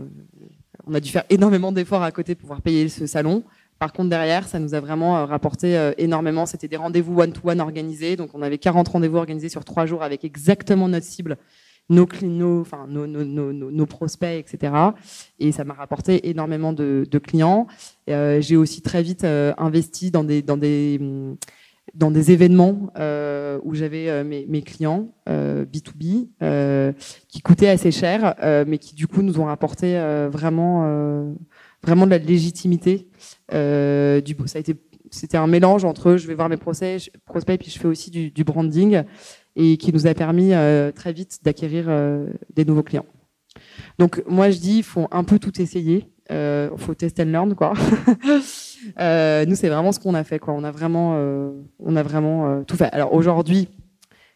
on a dû faire énormément d'efforts à côté pour pouvoir payer ce salon. Par contre, derrière, ça nous a vraiment euh, rapporté euh, énormément. C'était des rendez-vous one-to-one organisés. Donc, on avait 40 rendez-vous organisés sur trois jours avec exactement notre cible, nos, nos, enfin, nos, prospects, etc. Et ça m'a rapporté énormément de, de clients. J'ai aussi très vite investi dans des, dans des, hum, dans des événements où j'avais mes, mes, clients B2B qui coûtaient assez cher, mais qui du coup nous ont rapporté vraiment vraiment de la légitimité. du, ça a été c'était un mélange entre je vais voir mes prospects, prospects puis je fais aussi du, du branding et qui nous a permis euh, très vite d'acquérir euh, des nouveaux clients. Donc moi je dis il faut un peu tout essayer, euh, faut test and learn quoi. nous c'est vraiment ce qu'on a fait quoi. On a vraiment on a vraiment tout fait. Alors aujourd'hui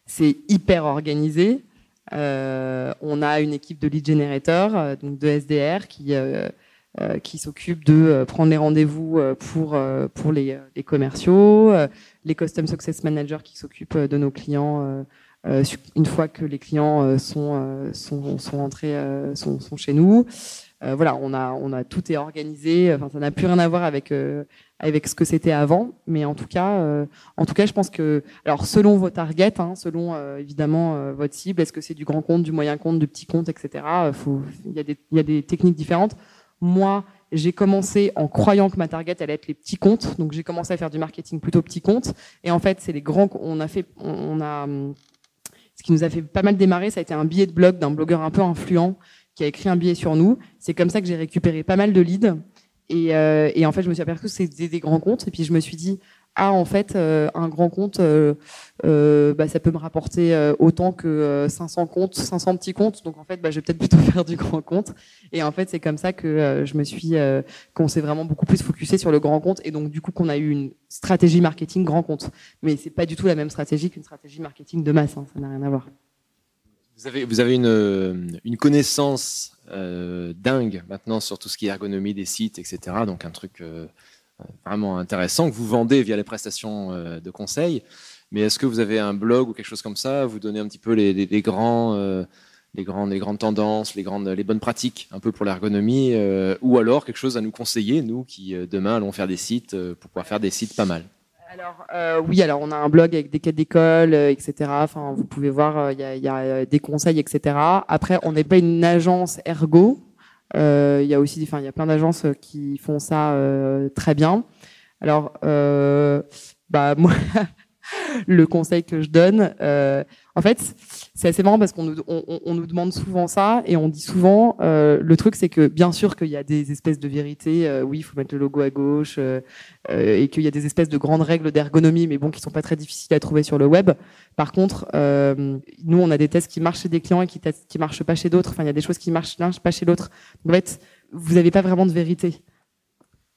c'est hyper organisé. on a une équipe de lead generator, donc de SDR qui euh, qui s'occupe de euh, prendre les rendez-vous euh, pour pour les, les commerciaux, les custom success managers qui s'occupent de nos clients une fois que les clients sont sont sont entrés sont chez nous. Voilà, on a on a tout est organisé. Enfin, ça n'a plus rien à voir avec avec ce que c'était avant, mais en tout cas, en tout cas, je pense que, alors selon vos targets, hein, selon évidemment votre cible, est-ce que c'est du grand compte, du moyen compte, du petit compte, etc. Il y a des il y a des techniques différentes. Moi, j'ai commencé en croyant que ma target allait être les petits comptes, donc j'ai commencé à faire du marketing plutôt petits comptes. Et en fait, c'est les grands. On a fait, on a, ce qui nous a fait pas mal démarrer, ça a été un billet de blog d'un blogueur un peu influent qui a écrit un billet sur nous. C'est comme ça que j'ai récupéré pas mal de leads. Et, euh, et, en fait, je me suis aperçu que c'était des grands comptes. Et puis je me suis dit, ah en fait euh, un grand compte euh, euh, bah, ça peut me rapporter autant que 500 comptes 500 petits comptes donc en fait bah, je vais peut-être plutôt faire du grand compte et en fait c'est comme ça que je me suis qu'on s'est vraiment beaucoup plus focusé sur le grand compte et donc du coup qu'on a eu une stratégie marketing grand compte mais c'est pas du tout la même stratégie qu'une stratégie marketing de masse hein, ça n'a rien à voir vous avez, une, connaissance dingue maintenant sur tout ce qui est ergonomie des sites, etc. Donc un truc vraiment intéressant que vous vendez via les prestations euh, de conseil. Mais est-ce que vous avez un blog ou quelque chose comme ça Vous donnez un petit peu les, euh, grandes, tendances, les, les bonnes pratiques un peu pour l'ergonomie euh, Ou alors quelque chose à nous conseiller, nous qui demain allons faire des sites pour pouvoir faire des sites pas mal? Alors oui, alors on a un blog avec des quêtes d'école, etc. Enfin, vous pouvez voir, il y y, a, des conseils, etc. Après, on n'est pas une agence ergo, euh, il y a aussi, enfin, il y a plein d'agences qui font ça euh, très bien. Alors, euh, bah moi, le conseil que je donne, en fait, c'est assez marrant parce qu'on nous, on, on, nous demande souvent ça et on dit souvent euh, le truc c'est que bien sûr qu'il y a des espèces de vérités, euh, oui il faut mettre le logo à gauche euh, et qu'il y a des espèces de grandes règles d'ergonomie mais bon qui sont pas très difficiles à trouver sur le web. Par contre, nous on a des tests qui marchent chez des clients et qui qui marchent pas chez d'autres. Enfin il y a des choses qui marchent l'un pas chez l'autre. En fait vous n'avez pas vraiment de vérité.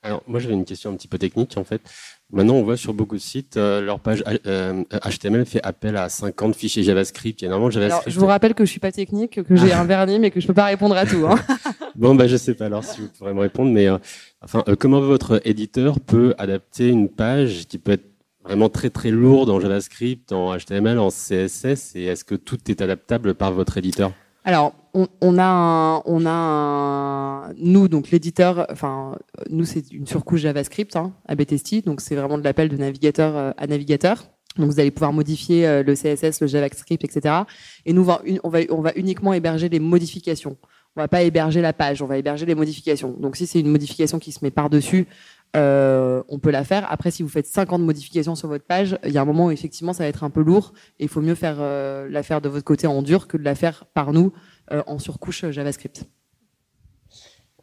Alors moi j'avais une question un petit peu technique en fait. Maintenant on voit sur beaucoup de sites euh, leur page HTML euh, fait appel à 50 fichiers JavaScript. Et normalement JavaScript. Alors, je vous rappelle que je suis pas technique, que j'ai un vernis, mais que je peux pas répondre à tout. Hein. bon bah je sais pas alors si vous pourrez me répondre, mais euh, enfin comment votre éditeur peut adapter une page qui peut être vraiment très très lourde en JavaScript, en HTML, en CSS, et est-ce que tout est adaptable par votre éditeur? Alors, on, a un, on a nous donc l'éditeur, enfin nous c'est une surcouche JavaScript, hein, donc c'est vraiment de l'appel de navigateur euh, à navigateur. Donc vous allez pouvoir modifier euh, le CSS, le JavaScript, etc. Et nous on va, uniquement héberger les modifications. On va pas héberger la page, on va héberger les modifications. Donc si c'est une modification qui se met par dessus, euh, on peut la faire. Après, si vous faites 50 modifications sur votre page, il y a un moment où effectivement ça va être un peu lourd et il faut mieux faire la faire de votre côté en dur que de la faire par nous en surcouche JavaScript.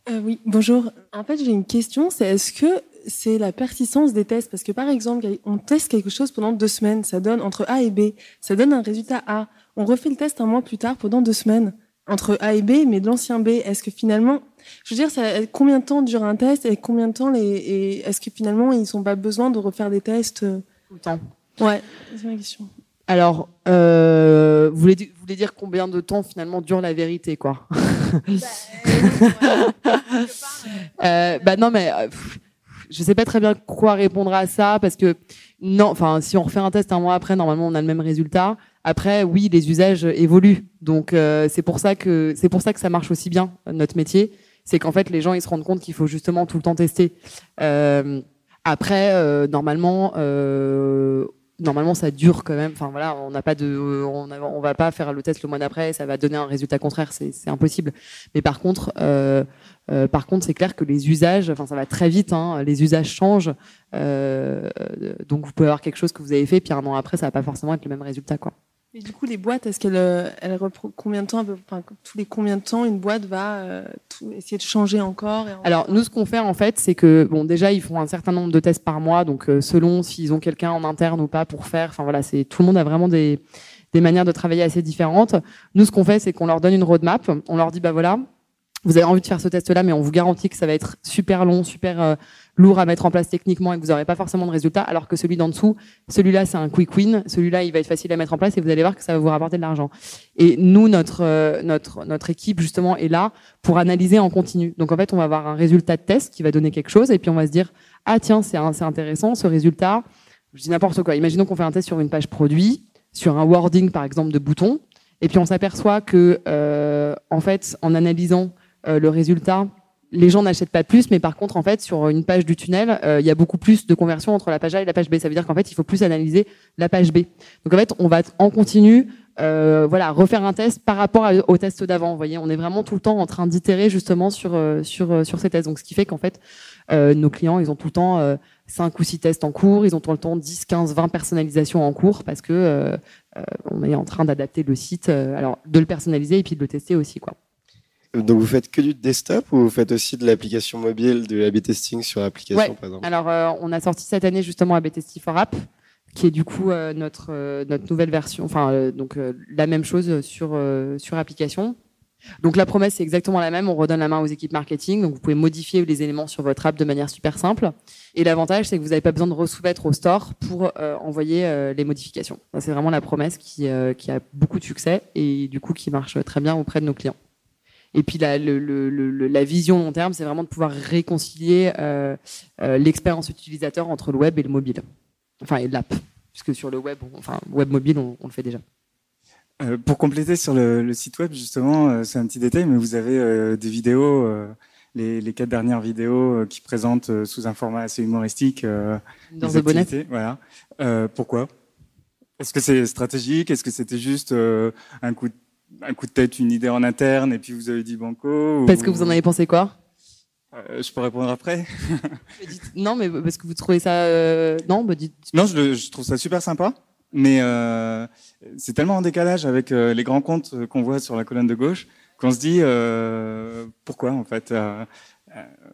oui, bonjour. En fait, j'ai une question, c'est est-ce que c'est la persistance des tests? Parce que par exemple, on teste quelque chose pendant deux semaines, ça donne entre A et B, ça donne un résultat A. On refait le test un mois plus tard pendant deux semaines entre A et B, mais de l'ancien B. Est-ce que finalement je veux dire, ça, combien de temps dure un test et combien de temps les, et est-ce que finalement ils n'ont pas besoin de refaire des tests euh? Temps. Ouais, c'est ma question. Alors, euh, vous, voulez, vous voulez dire combien de temps finalement dure la vérité, quoi? Bah, euh, bah non, mais euh, je sais pas très bien quoi répondre à ça parce que non, enfin, si on refait un test un mois après, normalement on a le même résultat. Après, oui, les usages évoluent, donc euh, c'est pour ça que c'est pour ça que ça marche aussi bien notre métier c'est qu'en fait les gens ils se rendent compte qu'il faut justement tout le temps tester. Euh, après, euh, normalement, euh, normalement ça dure quand même. Enfin voilà, on n'a pas de, on, on va pas faire le test le mois d'après, ça va donner un résultat contraire, c'est impossible. Mais par contre, euh, euh, par contre, c'est clair que les usages, enfin ça va très vite, hein, les usages changent. Euh, donc vous pouvez avoir quelque chose que vous avez fait, puis un an après, ça va pas forcément être le même résultat, quoi. Et du coup, les boîtes, est-ce qu'elles euh, elles combien de temps, enfin, tous les combien de temps une boîte va euh, essayer de changer encore Alors nous, ce qu'on fait en fait, c'est que bon, déjà, ils font un certain nombre de tests par mois, donc euh, selon s'ils ont quelqu'un en interne ou pas pour faire. Enfin voilà, c'est tout le monde a vraiment des des manières de travailler assez différentes. Nous, ce qu'on fait, c'est qu'on leur donne une roadmap. On leur dit bah voilà, vous avez envie de faire ce test-là, mais on vous garantit que ça va être super long, super lourd à mettre en place techniquement et que vous n'aurez pas forcément de résultats, alors que celui d'en dessous, celui-là, c'est un quick win, celui-là, il va être facile à mettre en place et vous allez voir que ça va vous rapporter de l'argent. Et nous, notre, euh, notre, notre équipe, justement, est là pour analyser en continu. Donc, en fait, on va avoir un résultat de test qui va donner quelque chose et puis on va se dire, ah tiens, c'est intéressant, ce résultat. Je dis n'importe quoi. Imaginons qu'on fait un test sur une page produit, sur un wording, par exemple, de bouton, et puis on s'aperçoit que, euh, en fait, en analysant euh, le résultat, les gens n'achètent pas plus, mais par contre, en fait, sur une page du tunnel, euh, il y a beaucoup plus de conversions entre la page A et la page B. Ça veut dire qu'en fait, il faut plus analyser la page B. Donc en fait, on va en continu, euh, voilà, refaire un test par rapport au test d'avant. Vous voyez, on est vraiment tout le temps en train d'itérer justement sur sur sur ces tests. Donc ce qui fait qu'en fait, nos clients, ils ont tout le temps 5 ou 6 tests en cours, ils ont tout le temps 10, 15, 20 personnalisations en cours parce que on est en train d'adapter le site, alors de le personnaliser et puis de le tester aussi, quoi. Donc vous faites que du desktop ou vous faites aussi de l'application mobile, de l'A-B testing sur application par exemple? Alors euh, on a sorti cette année justement AB Testing for App, qui est du coup euh, notre euh, notre nouvelle version, enfin donc la même chose sur sur application. Donc la promesse est exactement la même, on redonne la main aux équipes marketing, donc vous pouvez modifier les éléments sur votre app de manière super simple. Et l'avantage c'est que vous n'avez pas besoin de resoumettre au store pour envoyer les modifications. C'est vraiment la promesse qui qui a beaucoup de succès et du coup qui marche très bien auprès de nos clients. Et puis la, le, le, la vision long terme, c'est vraiment de pouvoir réconcilier euh, euh, l'expérience utilisateur entre le web et le mobile, enfin et l'app, puisque sur le web, enfin web mobile, on, le fait déjà. Euh, pour compléter sur le, site web, justement, c'est un petit détail, mais vous avez des vidéos, les, les, quatre dernières vidéos qui présentent sous un format assez humoristique. Dans The Bonnet. Voilà. pourquoi? Est-ce que c'est stratégique? Est-ce que c'était juste un coup de un coup de tête, une idée en interne, et puis vous avez dit banco Parce que vous en avez pensé quoi? Euh, Je peux répondre après. non, mais parce que vous trouvez ça... Euh, non, bah dites... Non, je, trouve ça super sympa, mais euh, c'est tellement en décalage avec les grands comptes qu'on voit sur la colonne de gauche qu'on se dit pourquoi en fait.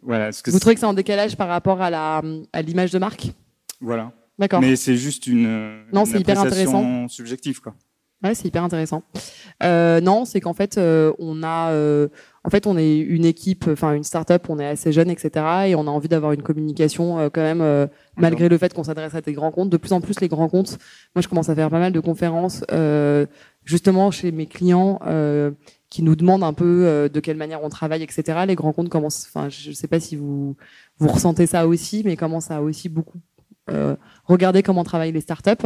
voilà. Ce que vous trouvez que c'est en décalage par rapport à la à l'image de marque? Voilà. D'accord. Mais c'est juste une, non, c'est hyper intéressant. subjective quoi. Ouais, c'est hyper intéressant. Euh, non, c'est qu'en fait, euh, on a, euh, en fait, on est une équipe, enfin une start-up, on est assez jeune, etc. Et on a envie d'avoir une communication euh, quand même, euh, malgré le fait qu'on s'adresse à des grands comptes. De plus en plus, les grands comptes. Moi, je commence à faire pas mal de conférences, justement chez mes clients, qui nous demandent un peu de quelle manière on travaille, etc. Les grands comptes commencent. Enfin, je ne sais pas si vous vous ressentez ça aussi, mais commencent à aussi beaucoup regarder comment travaillent les start-up.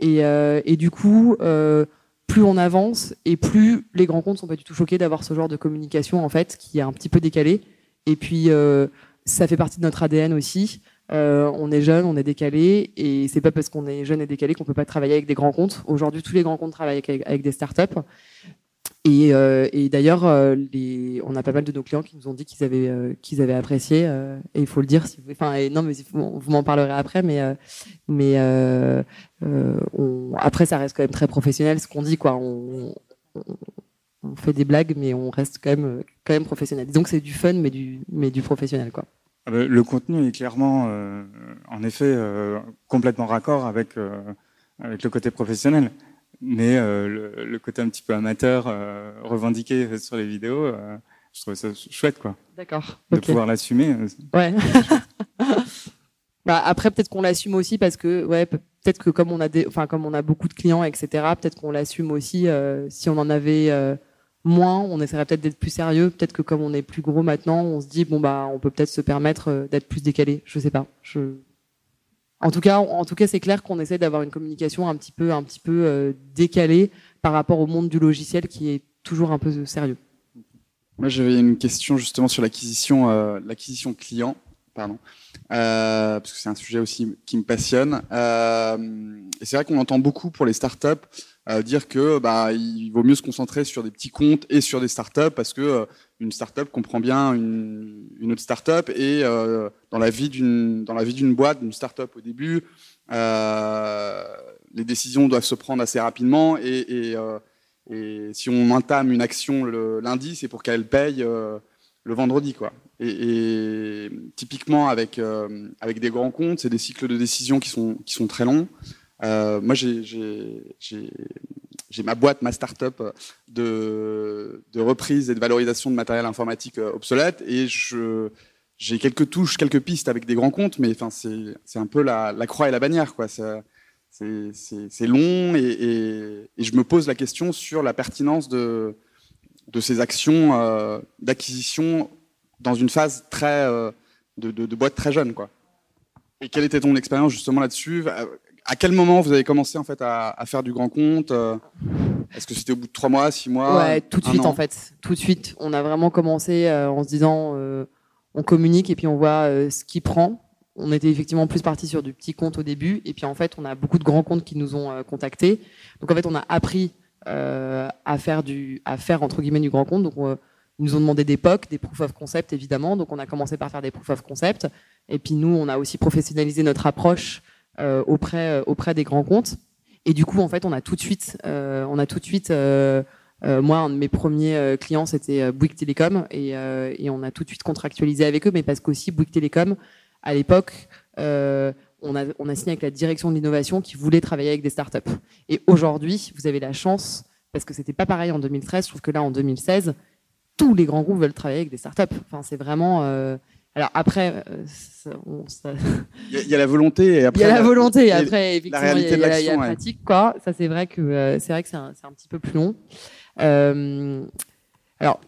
Et, euh, et du coup, euh, plus on avance et plus les grands comptes sont pas du tout choqués d'avoir ce genre de communication en fait qui est un petit peu décalé. Et puis euh, ça fait partie de notre ADN aussi. On est jeune, on est décalé, et c'est pas parce qu'on est jeune et décalé qu'on peut pas travailler avec des grands comptes. Aujourd'hui, tous les grands comptes travaillent avec des startups. Et, euh, et d'ailleurs, euh, on a pas mal de nos clients qui nous ont dit qu'ils avaient, euh, qu'ils avaient apprécié. et il faut le dire. Vous, enfin, non, mais vous m'en parlerez après. Mais, après, ça reste quand même très professionnel ce qu'on dit. On, fait des blagues, mais on reste quand même, quand même professionnel. Donc c'est du fun, mais du, professionnel. Ah bah, le contenu est clairement, en effet, complètement raccord avec avec le côté professionnel mais euh, le, côté un petit peu amateur euh, revendiqué sur les vidéos, euh, je trouve ça chouette, quoi. D'accord. De pouvoir l'assumer. Ouais. bah, après, peut-être qu'on l'assume aussi parce que, ouais, peut-être que comme on a des, enfin, comme on a beaucoup de clients, etc., peut-être qu'on l'assume aussi. si on en avait moins, on essaierait peut-être d'être plus sérieux. Peut-être que comme on est plus gros maintenant, on se dit bon bah, on peut peut-être se permettre d'être plus décalé. Je sais pas. Je en tout cas, en tout cas, c'est clair qu'on essaie d'avoir une communication un petit peu, euh, décalée par rapport au monde du logiciel qui est toujours un peu sérieux. Moi, j'avais une question justement sur l'acquisition, euh, l'acquisition client. Pardon, euh, parce que c'est un sujet aussi qui me passionne. Euh, et c'est vrai qu'on entend beaucoup pour les startups euh, dire que bah, il vaut mieux se concentrer sur des petits comptes et sur des startups parce que euh, une startup comprend bien une, une autre startup et euh, dans la vie d'une dans la vie d'une boîte, d'une startup au début, euh, les décisions doivent se prendre assez rapidement et, et, et si on entame une action le lundi, c'est pour qu'elle paye le vendredi, quoi. Et, typiquement avec euh, avec des grands comptes, c'est des cycles de décision qui sont qui sont très longs. Euh, moi, j'ai ma boîte, ma start-up de, de reprise et de valorisation de matériel informatique euh, obsolète et j'ai quelques touches, quelques pistes avec des grands comptes, mais enfin c'est un peu la, la croix et la bannière quoi. C'est long et, et je me pose la question sur la pertinence de de ces actions euh, d'acquisition dans une phase très euh, de, de, de boîte très jeune quoi. Et quelle était ton expérience justement là-dessus? À quel moment vous avez commencé en fait à, à faire du grand compte euh, Est-ce que c'était au bout de trois mois, six mois? Ouais, tout de suite en fait. Tout de suite. On a vraiment commencé en se disant on communique et puis on voit ce qui prend. On était effectivement plus parti sur du petit compte au début et puis en fait on a beaucoup de grands comptes qui nous ont contactés. Donc en fait on a appris à faire du, à faire entre guillemets du grand compte. Donc euh, ils nous ont demandé des POC, des proof of concept évidemment. Donc on a commencé par faire des proof of concept et puis nous on a aussi professionnalisé notre approche euh, auprès euh, auprès des grands comptes. Et du coup, en fait, on a tout de suite, euh, on a tout de suite. euh, euh, moi, un de mes premiers euh, clients, c'était euh, Bouygues Télécom, et, euh, et on a tout de suite contractualisé avec eux, mais parce qu'aussi Bouygues Télécom, à l'époque, euh, on a, on a signé avec la direction de l'innovation qui voulait travailler avec des startups. Et aujourd'hui, vous avez la chance, parce que c'était pas pareil en 2013, je trouve que là, en 2016, tous les grands groupes veulent travailler avec des startups. Enfin, c'est vraiment. euh, alors après, euh, ça- on- ça- Il y, a- il y a la volonté et il après y a la volonté, et après, effectivement, il y a, réalité il de y a la- il y a l'action, la ouais. pratique, quoi. Ça, c'est vrai que euh, c'est vrai que c'est un, petit peu plus long. Alors,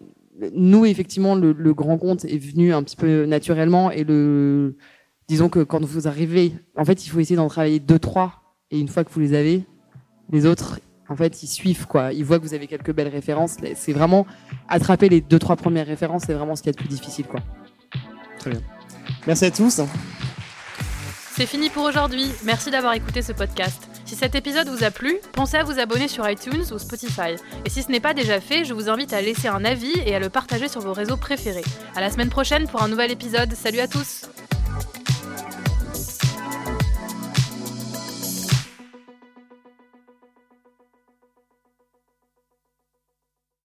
nous, effectivement, le, le grand compte est venu un petit peu naturellement, et le, disons que quand vous arrivez, en fait, il faut essayer d'en travailler deux, trois, et une fois que vous les avez, les autres, en fait, ils suivent, quoi. Ils voient que vous avez quelques belles références. C'est vraiment attraper les deux, trois premières références, c'est vraiment ce qui est le plus difficile, quoi. Très bien. Merci à tous. C'est fini pour aujourd'hui. Merci d'avoir écouté ce podcast. Si cet épisode vous a plu, pensez à vous abonner sur iTunes ou Spotify. Et si ce n'est pas déjà fait, je vous invite à laisser un avis et à le partager sur vos réseaux préférés. À la semaine prochaine pour un nouvel épisode. Salut à tous!